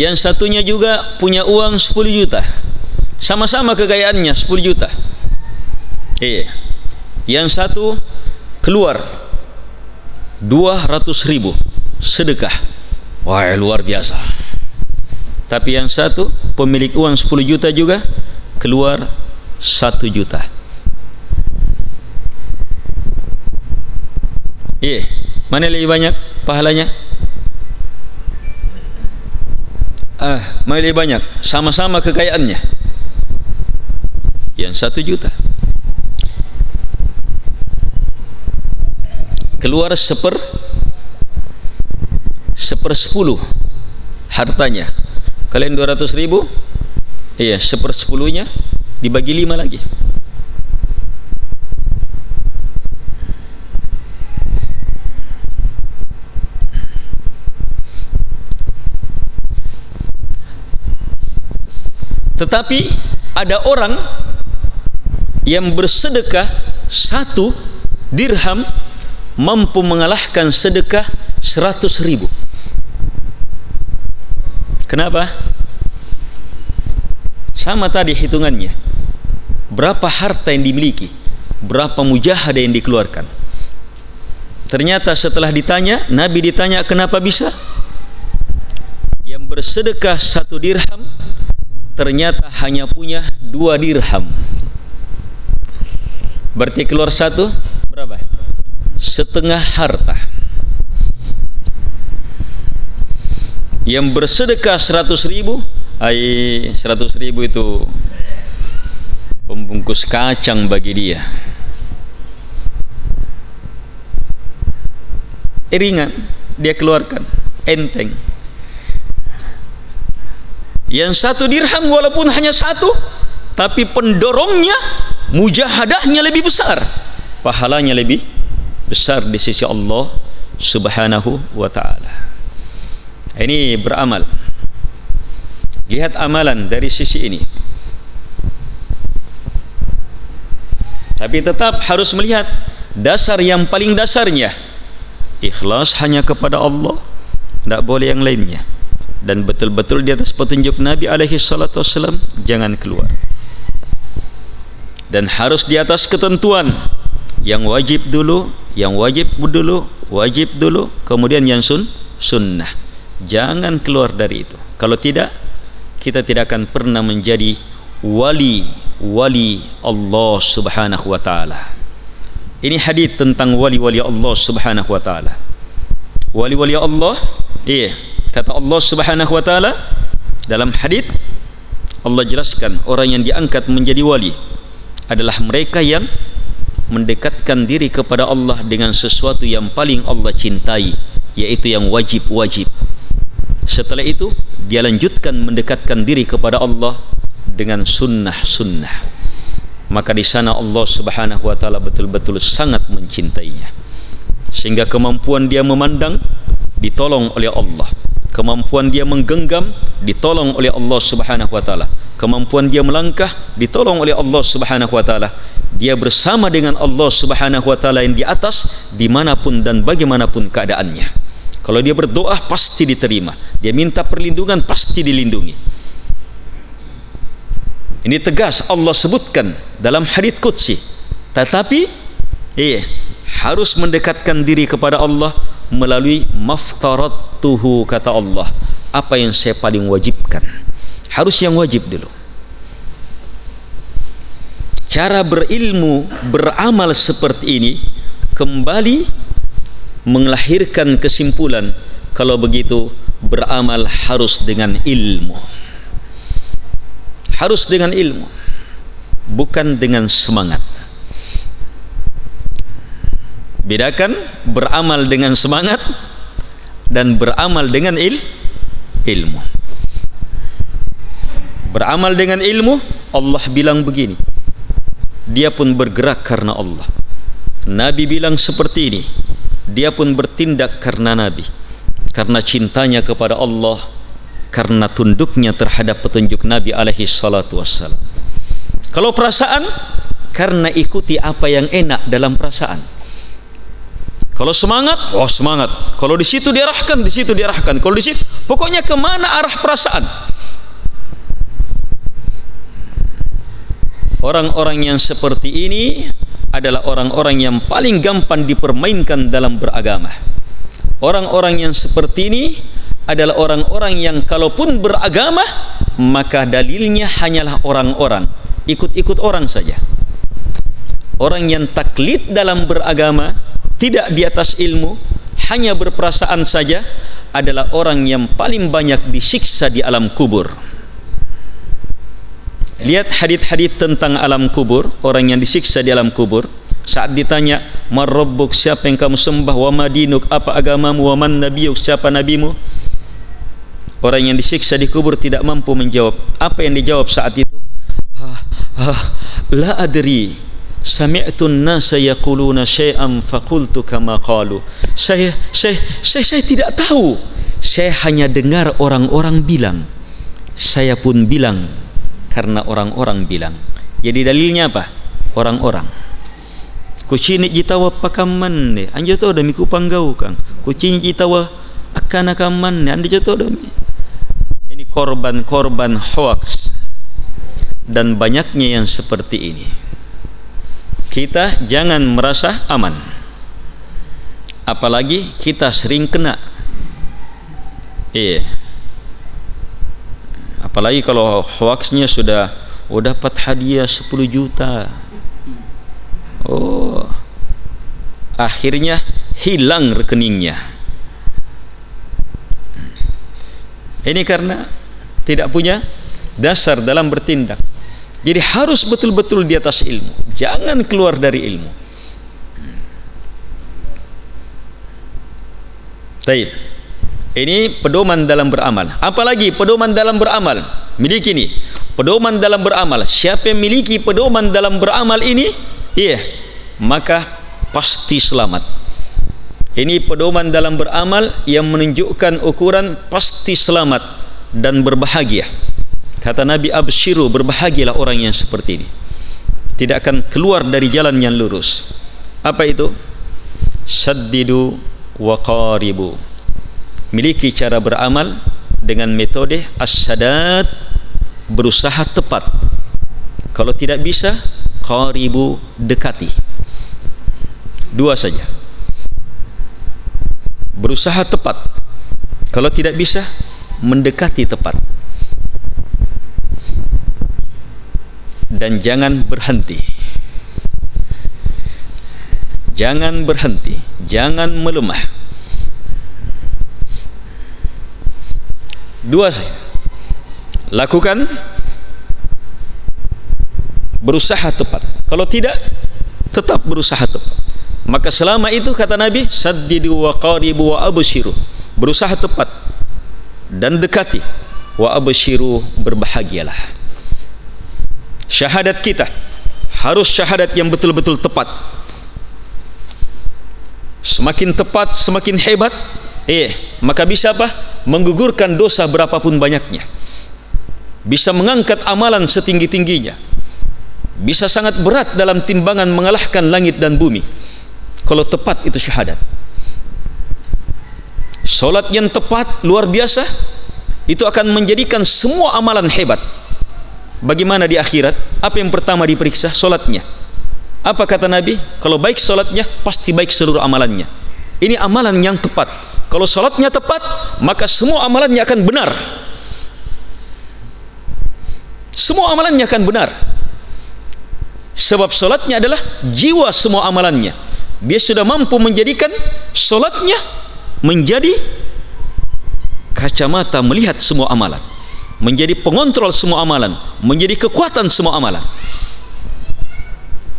yang satunya juga punya uang 10 juta. Sama-sama kekayaannya 10 juta. Iya. Yang satu keluar 200 ribu sedekah. Wah luar biasa. Tapi yang satu pemilik uang 10 juta juga keluar satu juta. Iya. Mana lebih banyak pahalanya? Ah mana lebih banyak? Sama-sama kekayaannya. Yang satu juta. Keluar seper seper sepuluh hartanya. Kalian dua ratus ribu? Iya seper sepuluhnya dibagi lima lagi tetapi ada orang yang bersedekah satu dirham mampu mengalahkan sedekah seratus ribu kenapa? Sama tadi hitungannya. Berapa harta yang dimiliki? Berapa mujahadah yang dikeluarkan? Ternyata setelah ditanya Nabi ditanya kenapa bisa? Yang bersedekah satu dirham ternyata hanya punya dua dirham. Berarti keluar satu berapa? Setengah harta. Yang bersedekah seratus ribu ay seratus ribu itu pembungkus kacang bagi dia. Ringan. Dia keluarkan. Enteng. Yang satu dirham walaupun hanya satu tapi pendorongnya mujahadahnya lebih besar. Pahalanya lebih besar di sisi Allah subhanahu wa ta'ala. Ini beramal lihat amalan dari sisi ini. Tapi tetap harus melihat dasar yang paling dasarnya. Ikhlas hanya kepada Allah tidak boleh yang lainnya. Dan betul-betul di atas petunjuk Nabi alaihi salatu wasallam jangan keluar. Dan harus di atas ketentuan yang wajib dulu yang wajib dulu wajib dulu kemudian yang sun sunnah. Jangan keluar dari itu. Kalau tidak kita tidak akan pernah menjadi wali wali Allah Subhanahu wa taala. Ini hadis tentang wali-wali Allah Subhanahu wa taala. Wali-wali Allah, iya, kata Allah Subhanahu wa taala dalam hadis Allah jelaskan orang yang diangkat menjadi wali adalah mereka yang mendekatkan diri kepada Allah dengan sesuatu yang paling Allah cintai yaitu yang wajib-wajib. Setelah itu dia lanjutkan mendekatkan diri kepada Allah dengan sunnah-sunnah. Maka di sana Allah Subhanahu wa taala betul-betul sangat mencintainya. Sehingga kemampuan dia memandang ditolong oleh Allah. Kemampuan dia menggenggam ditolong oleh Allah Subhanahu wa taala. Kemampuan dia melangkah ditolong oleh Allah Subhanahu wa taala. Dia bersama dengan Allah Subhanahu wa taala yang di atas dimanapun dan bagaimanapun keadaannya kalau dia berdoa pasti diterima. Dia minta perlindungan pasti dilindungi. Ini tegas Allah sebutkan dalam hadis qudsi. Tetapi iya harus mendekatkan diri kepada Allah melalui maftaratuhu kata Allah. Apa yang saya paling wajibkan? Harus yang wajib dulu. Cara berilmu beramal seperti ini kembali melahirkan kesimpulan kalau begitu beramal harus dengan ilmu. Harus dengan ilmu bukan dengan semangat. Bedakan beramal dengan semangat dan beramal dengan il ilmu. Beramal dengan ilmu Allah bilang begini. Dia pun bergerak karena Allah. Nabi bilang seperti ini dia pun bertindak karena Nabi karena cintanya kepada Allah karena tunduknya terhadap petunjuk Nabi alaihi salatu wassalam kalau perasaan karena ikuti apa yang enak dalam perasaan kalau semangat, oh semangat. Kalau di situ diarahkan, di situ diarahkan. Kalau di situ, pokoknya kemana arah perasaan? Orang-orang yang seperti ini adalah orang-orang yang paling gampang dipermainkan dalam beragama. Orang-orang yang seperti ini adalah orang-orang yang kalaupun beragama, maka dalilnya hanyalah orang-orang. Ikut-ikut orang saja. Orang yang taklid dalam beragama, tidak di atas ilmu hanya berperasaan saja adalah orang yang paling banyak disiksa di alam kubur lihat hadith-hadith tentang alam kubur orang yang disiksa di alam kubur. Saat ditanya marrabbuk siapa yang kamu sembah? Wa madinuk apa agamamu? Wa man nabiyuk? Siapa nabimu? Orang yang disiksa di kubur tidak mampu menjawab. Apa yang dijawab saat itu? Ha, ha, la adri. Sami'tu an-nasa yaquluna shay'an faqultu kama qalu. Saya saya saya saya tidak tahu. Saya hanya dengar orang-orang bilang. Saya pun bilang karena orang-orang bilang. Jadi dalilnya apa? Orang-orang. Kucini jitawa pakaman ne anja to da miku panggau kang. Kucini jitawa akan akaman ne anja to da ini korban-korban hoax dan banyaknya yang seperti ini. Kita jangan merasa aman. Apalagi kita sering kena. Iya apalagi kalau hoaxnya sudah oh dapat hadiah 10 juta oh akhirnya hilang rekeningnya ini karena tidak punya dasar dalam bertindak jadi harus betul-betul di atas ilmu. Jangan keluar dari ilmu. Baik. Ini pedoman dalam beramal. Apalagi pedoman dalam beramal. Miliki ini. Pedoman dalam beramal. Siapa yang miliki pedoman dalam beramal ini? Iya. Maka pasti selamat. Ini pedoman dalam beramal yang menunjukkan ukuran pasti selamat dan berbahagia. Kata Nabi Abshiru berbahagialah orang yang seperti ini. Tidak akan keluar dari jalan yang lurus. Apa itu? Saddidu wa qaribu. Miliki cara beramal dengan metode as-sadat berusaha tepat. Kalau tidak bisa, qaribu dekati. Dua saja. Berusaha tepat. Kalau tidak bisa, mendekati tepat. dan jangan berhenti jangan berhenti jangan melemah dua saya. Lakukan berusaha tepat. Kalau tidak tetap berusaha tepat. Maka selama itu kata Nabi saddidu wa qaribu wa abshiru. Berusaha tepat dan dekati. Wa abshiru berbahagialah. Syahadat kita harus syahadat yang betul-betul tepat. Semakin tepat semakin hebat eh maka bisa apa? Menggugurkan dosa berapapun banyaknya. Bisa mengangkat amalan setinggi-tingginya. Bisa sangat berat dalam timbangan mengalahkan langit dan bumi. Kalau tepat itu syahadat. Solat yang tepat luar biasa itu akan menjadikan semua amalan hebat. Bagaimana di akhirat? Apa yang pertama diperiksa? Solatnya. Apa kata Nabi? Kalau baik solatnya pasti baik seluruh amalannya. Ini amalan yang tepat kalau solatnya tepat maka semua amalannya akan benar. Semua amalannya akan benar. Sebab solatnya adalah jiwa semua amalannya. Dia sudah mampu menjadikan solatnya menjadi kacamata melihat semua amalan menjadi pengontrol semua amalan menjadi kekuatan semua amalan.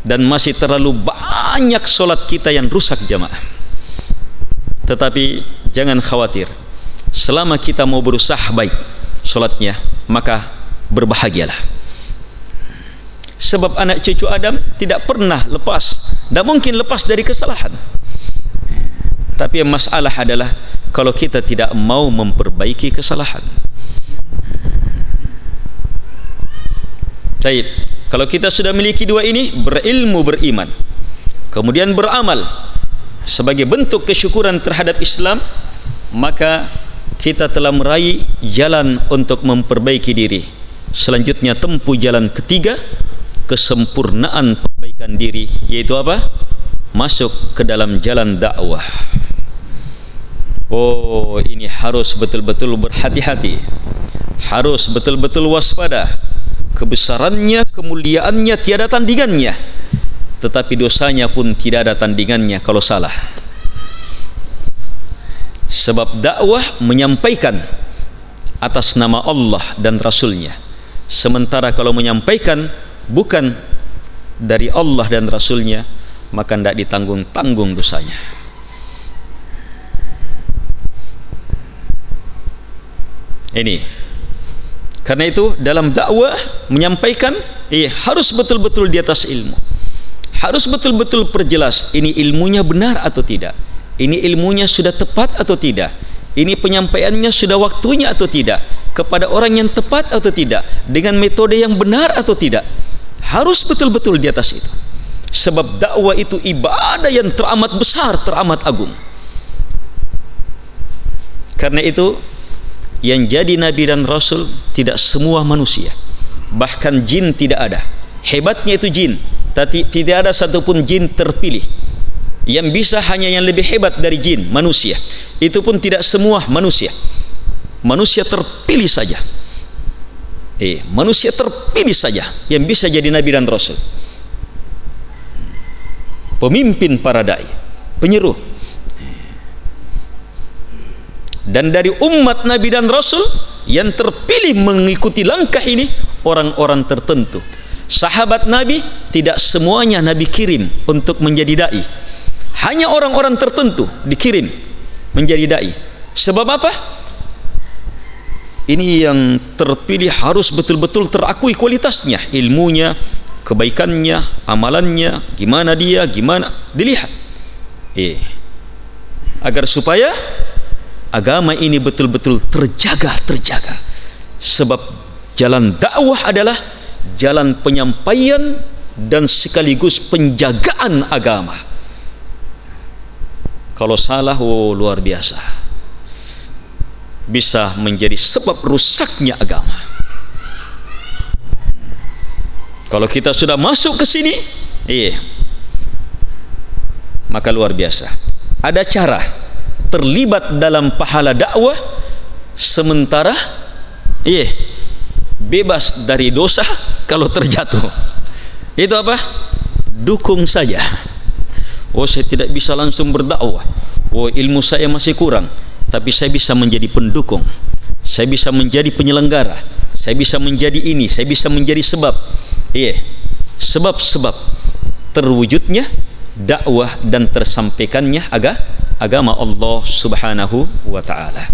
Dan masih terlalu banyak solat kita yang rusak jamaah tetapi jangan khawatir. Selama kita mau berusaha baik solatnya maka berbahagialah. Sebab anak cucu Adam tidak pernah lepas tidak mungkin lepas dari kesalahan. Tapi yang masalah adalah kalau kita tidak mau memperbaiki kesalahan. Baik kalau kita sudah memiliki dua ini berilmu beriman. Kemudian beramal sebagai bentuk kesyukuran terhadap Islam maka kita telah meraih jalan untuk memperbaiki diri. Selanjutnya tempuh jalan ketiga kesempurnaan perbaikan diri yaitu apa? Masuk ke dalam jalan dakwah. Oh ini harus betul-betul berhati-hati. Harus betul-betul waspada. Kebesarannya kemuliaannya tiada tandingannya tetapi dosanya pun tidak ada tandingannya kalau salah. Sebab dakwah menyampaikan atas nama Allah dan Rasulnya. Sementara kalau menyampaikan bukan dari Allah dan Rasulnya maka tidak ditanggung-tanggung dosanya. Ini. Karena itu dalam dakwah menyampaikan eh, harus betul-betul di atas ilmu harus betul-betul perjelas ini ilmunya benar atau tidak. Ini ilmunya sudah tepat atau tidak. Ini penyampaiannya sudah waktunya atau tidak. Kepada orang yang tepat atau tidak. Dengan metode yang benar atau tidak. Harus betul-betul di atas itu. Sebab dakwah itu ibadah yang teramat besar teramat agung. Karena itu yang jadi nabi dan rasul tidak semua manusia. Bahkan jin tidak ada. Hebatnya itu jin tapi tidak ada satupun jin terpilih yang bisa hanya yang lebih hebat dari jin manusia. Itu pun tidak semua manusia. Manusia terpilih saja. Eh manusia terpilih saja yang bisa jadi nabi dan rasul. Pemimpin para dai penyeru. Dan dari umat nabi dan rasul yang terpilih mengikuti langkah ini orang-orang tertentu sahabat nabi tidak semuanya nabi kirim untuk menjadi dai. Hanya orang-orang tertentu dikirim menjadi dai. Sebab apa? Ini yang terpilih harus betul-betul terakui kualitasnya ilmunya kebaikannya amalannya gimana dia gimana. Dilihat. Eh agar supaya agama ini betul-betul terjaga terjaga sebab jalan dakwah adalah jalan penyampaian dan sekaligus penjagaan agama kalau salah oh luar biasa bisa menjadi sebab rusaknya agama. Kalau kita sudah masuk ke sini, iya, maka luar biasa. Ada cara terlibat dalam pahala dakwah sementara, iya, bebas dari dosa kalau terjatuh. Itu apa? Dukung saja. Oh saya tidak bisa langsung berdakwah. Oh ilmu saya masih kurang tapi saya bisa menjadi pendukung saya bisa menjadi penyelenggara saya bisa menjadi ini saya bisa menjadi sebab iya sebab-sebab terwujudnya dakwah dan tersampaikannya aga, agama Allah Subhanahu wa taala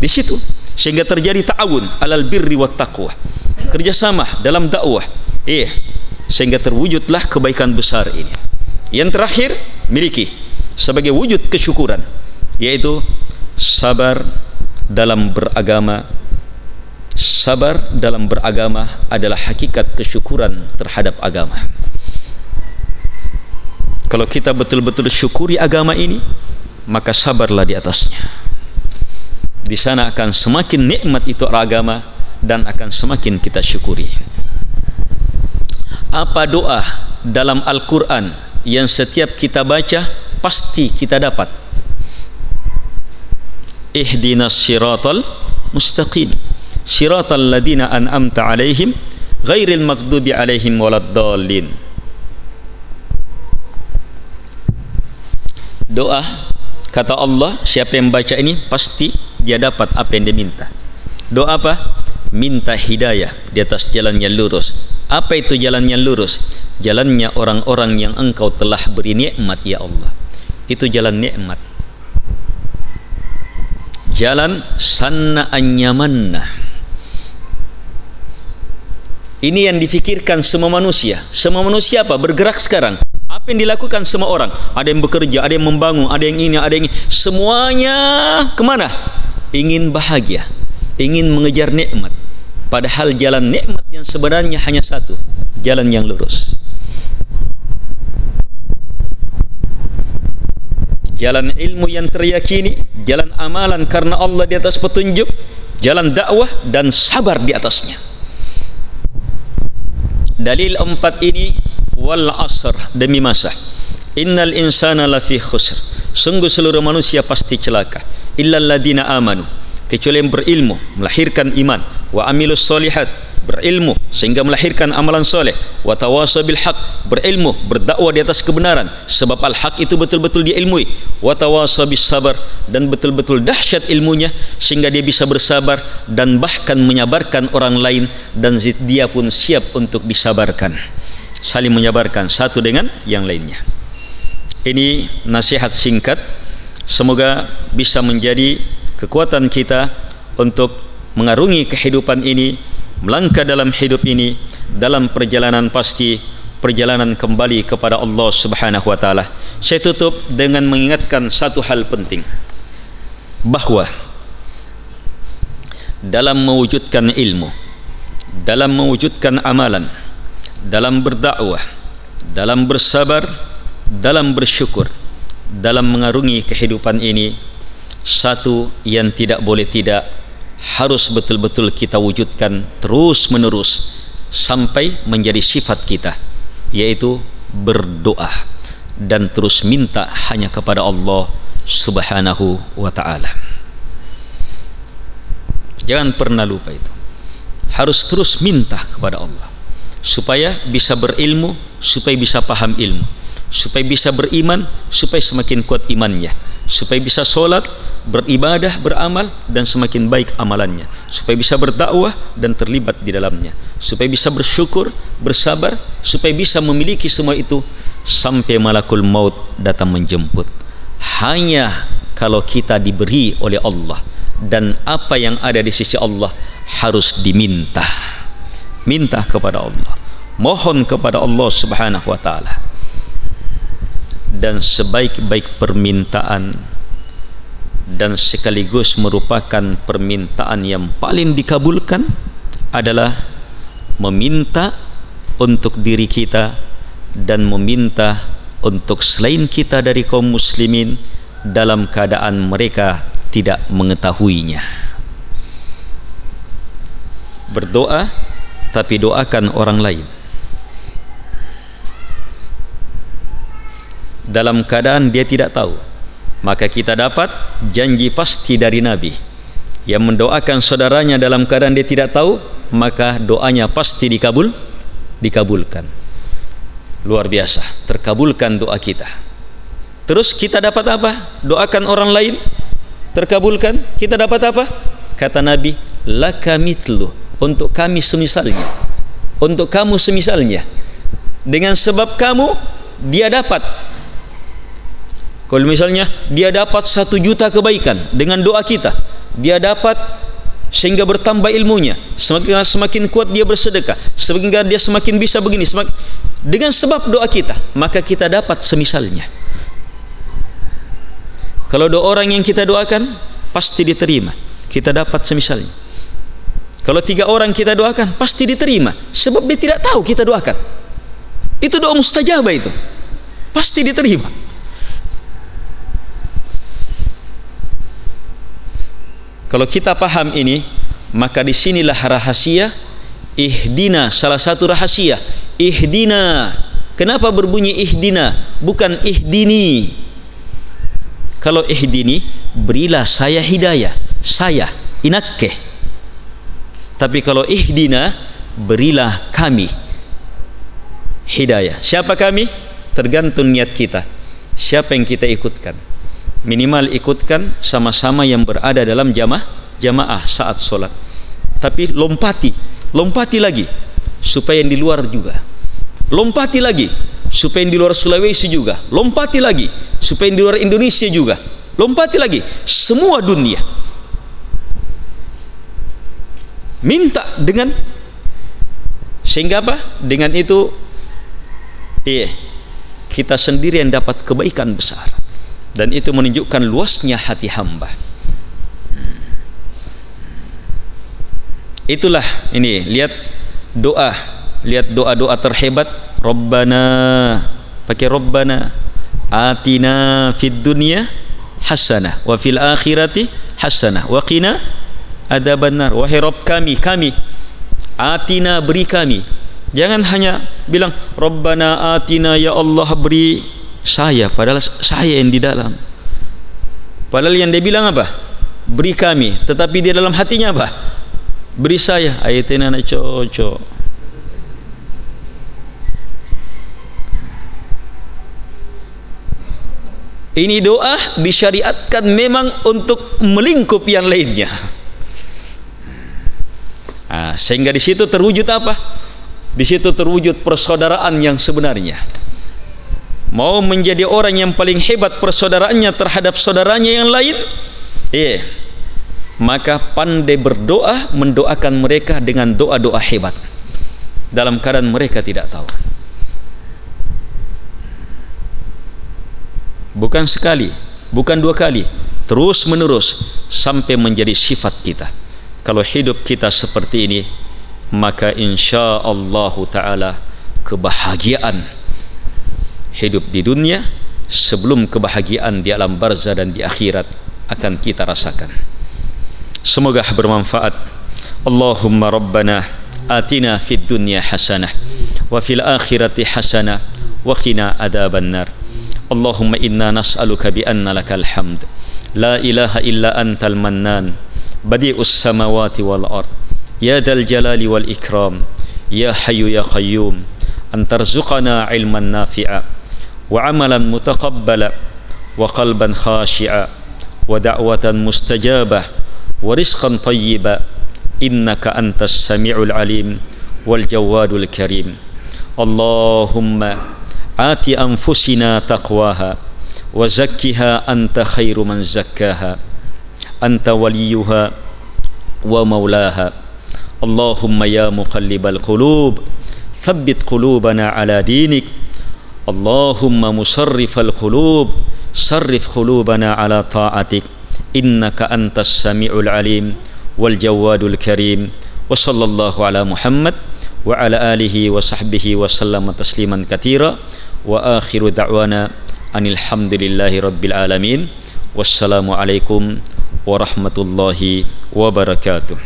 di situ sehingga terjadi ta'awun alal birri wat taqwa. Kerjasama dalam dakwah. Yeah. sehingga terwujudlah kebaikan besar ini. Yang terakhir miliki. Sebagai wujud kesyukuran yaitu sabar dalam beragama. Sabar dalam beragama adalah hakikat kesyukuran terhadap agama. Kalau kita betul-betul syukuri agama ini maka sabarlah di atasnya di sana akan semakin nikmat itu agama dan akan semakin kita syukuri. Apa doa dalam Al-Quran yang setiap kita baca pasti kita dapat? Ihdinas siratal mustaqim. Siratal ladina an'amta alaihim ghairil maghdubi alaihim waladdallin. Doa kata Allah siapa yang baca ini pasti dia dapat apa yang dia minta. Doa apa? Minta hidayah di atas jalan yang lurus. Apa itu jalan yang lurus? Jalannya orang-orang yang engkau telah beri nikmat ya Allah. Itu jalan nikmat. Jalan sanna anyamanna ini yang difikirkan semua manusia. Semua manusia apa? Bergerak sekarang apa yang dilakukan semua orang? Ada yang bekerja ada yang membangun ada yang ini ada yang ini. Semuanya kemana? Ingin bahagia ingin mengejar nikmat. Padahal jalan nikmat yang sebenarnya hanya satu jalan yang lurus. Jalan ilmu yang teryakini jalan amalan karena Allah di atas petunjuk jalan dakwah dan sabar di atasnya. Dalil empat ini wal asr demi masa. Innal insana lafi khusr. Sungguh seluruh manusia pasti celaka. Illa alladhina amanu. Kecuali yang berilmu melahirkan iman. Wa amilus solihat berilmu sehingga melahirkan amalan soleh. Wa tawasa haq berilmu berdakwah di atas kebenaran. Sebab al haq itu betul-betul diilmui wa tawasa bis sabar dan betul-betul dahsyat ilmunya sehingga dia bisa bersabar dan bahkan menyabarkan orang lain dan dia pun siap untuk disabarkan saling menyabarkan satu dengan yang lainnya. Ini nasihat singkat. Semoga bisa menjadi kekuatan kita untuk mengarungi kehidupan ini melangkah dalam hidup ini dalam perjalanan pasti perjalanan kembali kepada Allah Subhanahu wa taala. Saya tutup dengan mengingatkan satu hal penting bahawa dalam mewujudkan ilmu dalam mewujudkan amalan dalam berdakwah dalam bersabar dalam bersyukur dalam mengarungi kehidupan ini satu yang tidak boleh tidak harus betul-betul kita wujudkan terus menerus sampai menjadi sifat kita yaitu berdoa dan terus minta hanya kepada Allah Subhanahu wa taala. Jangan pernah lupa itu. Harus terus minta kepada Allah supaya bisa berilmu supaya bisa paham ilmu. Supaya bisa beriman supaya semakin kuat imannya. Supaya bisa solat beribadah beramal dan semakin baik amalannya. Supaya bisa berdakwah dan terlibat di dalamnya. Supaya bisa bersyukur bersabar supaya bisa memiliki semua itu sampai malakul maut datang menjemput. Hanya kalau kita diberi oleh Allah dan apa yang ada di sisi Allah harus diminta minta kepada Allah. Mohon kepada Allah subhanahu wa ta'ala. Dan sebaik-baik permintaan dan sekaligus merupakan permintaan yang paling dikabulkan adalah meminta untuk diri kita dan meminta untuk selain kita dari kaum muslimin dalam keadaan mereka tidak mengetahuinya. Berdoa tapi doakan orang lain. Dalam keadaan dia tidak tahu maka kita dapat janji pasti dari Nabi. Yang mendoakan saudaranya dalam keadaan dia tidak tahu maka doanya pasti dikabul dikabulkan. Luar biasa terkabulkan doa kita. Terus kita dapat apa? Doakan orang lain terkabulkan. Kita dapat apa? Kata Nabi laka mitlu untuk kami semisalnya. Untuk kamu semisalnya. Dengan sebab kamu dia dapat. Kalau misalnya dia dapat satu juta kebaikan dengan doa kita dia dapat sehingga bertambah ilmunya. Semakin semakin kuat dia bersedekah sehingga dia semakin bisa begini semakin, dengan sebab doa kita maka kita dapat semisalnya. Kalau doa orang yang kita doakan pasti diterima. Kita dapat semisalnya kalau tiga orang kita doakan pasti diterima. Sebab dia tidak tahu kita doakan. Itu doa mustajabah itu. Pasti diterima. Kalau kita paham ini maka disinilah rahasia. Ihdina salah satu rahasia. Ihdina. Kenapa berbunyi ihdina? Bukan ihdini. Kalau ihdini berilah saya hidayah. Saya inakke tapi kalau ihdina berilah kami hidayah. Siapa kami? Tergantung niat kita. Siapa yang kita ikutkan? Minimal ikutkan sama-sama yang berada dalam jamaah jamaah saat solat tapi lompati lompati lagi supaya yang di luar juga. Lompati lagi supaya yang di luar Sulawesi juga. Lompati lagi supaya yang di luar Indonesia juga. Lompati lagi semua dunia minta dengan sehingga apa? Dengan itu iya kita sendiri yang dapat kebaikan besar. Dan itu menunjukkan luasnya hati hamba. Itulah ini lihat doa. Lihat doa-doa terhebat. Rabbana pakai Rabbana. Atina fid dunya hasanah wa fil akhirati hasanah wa qina adzabannar wahai Rabb kami kami atina beri kami. Jangan hanya bilang Rabbana atina ya Allah beri saya padahal saya yang di dalam. Padahal yang dia bilang apa? Beri kami tetapi dia dalam hatinya apa? Beri saya. Ayat ini nak cocok. Ini doa disyariatkan memang untuk melingkup yang lainnya nah, sehingga di situ terwujud apa? Di situ terwujud persaudaraan yang sebenarnya. Mau menjadi orang yang paling hebat persaudaraannya terhadap saudaranya yang lain? Iya. Yeah maka pandai berdoa mendoakan mereka dengan doa-doa hebat. Dalam keadaan mereka tidak tahu. Bukan sekali bukan dua kali terus menerus sampai menjadi sifat kita kalau hidup kita seperti ini maka insya Allah Ta'ala kebahagiaan hidup di dunia sebelum kebahagiaan di alam barzah dan di akhirat akan kita rasakan. Semoga bermanfaat. Allahumma rabbana atina fid dunya hasanah wa fil akhirati hasanah wa qina adhaban nar Allahumma inna nas'aluka bi anna lakal hamd. La ilaha illa antal mannan بديع السماوات والأرض. يا ذا الجلال والإكرام. يا حي يا قيوم. أن ترزقنا علما نافعا. وعملا متقبلا. وقلبا خاشعا. ودعوة مستجابة. ورزقا طيبا. إنك أنت السميع العليم والجواد الكريم. اللهم آت أنفسنا تقواها. وزكها أنت خير من زكاها. أنت وليها ومولاها. اللهم يا مقلب القلوب ثبت قلوبنا على دينك. اللهم مصرف القلوب صرف قلوبنا على طاعتك. إنك أنت السميع العليم والجواد الكريم. وصلى الله على محمد وعلى آله وصحبه وسلم تسليما كثيرا. وآخر دعوانا أن الحمد لله رب العالمين. والسلام عليكم ورحمة الله وبركاته.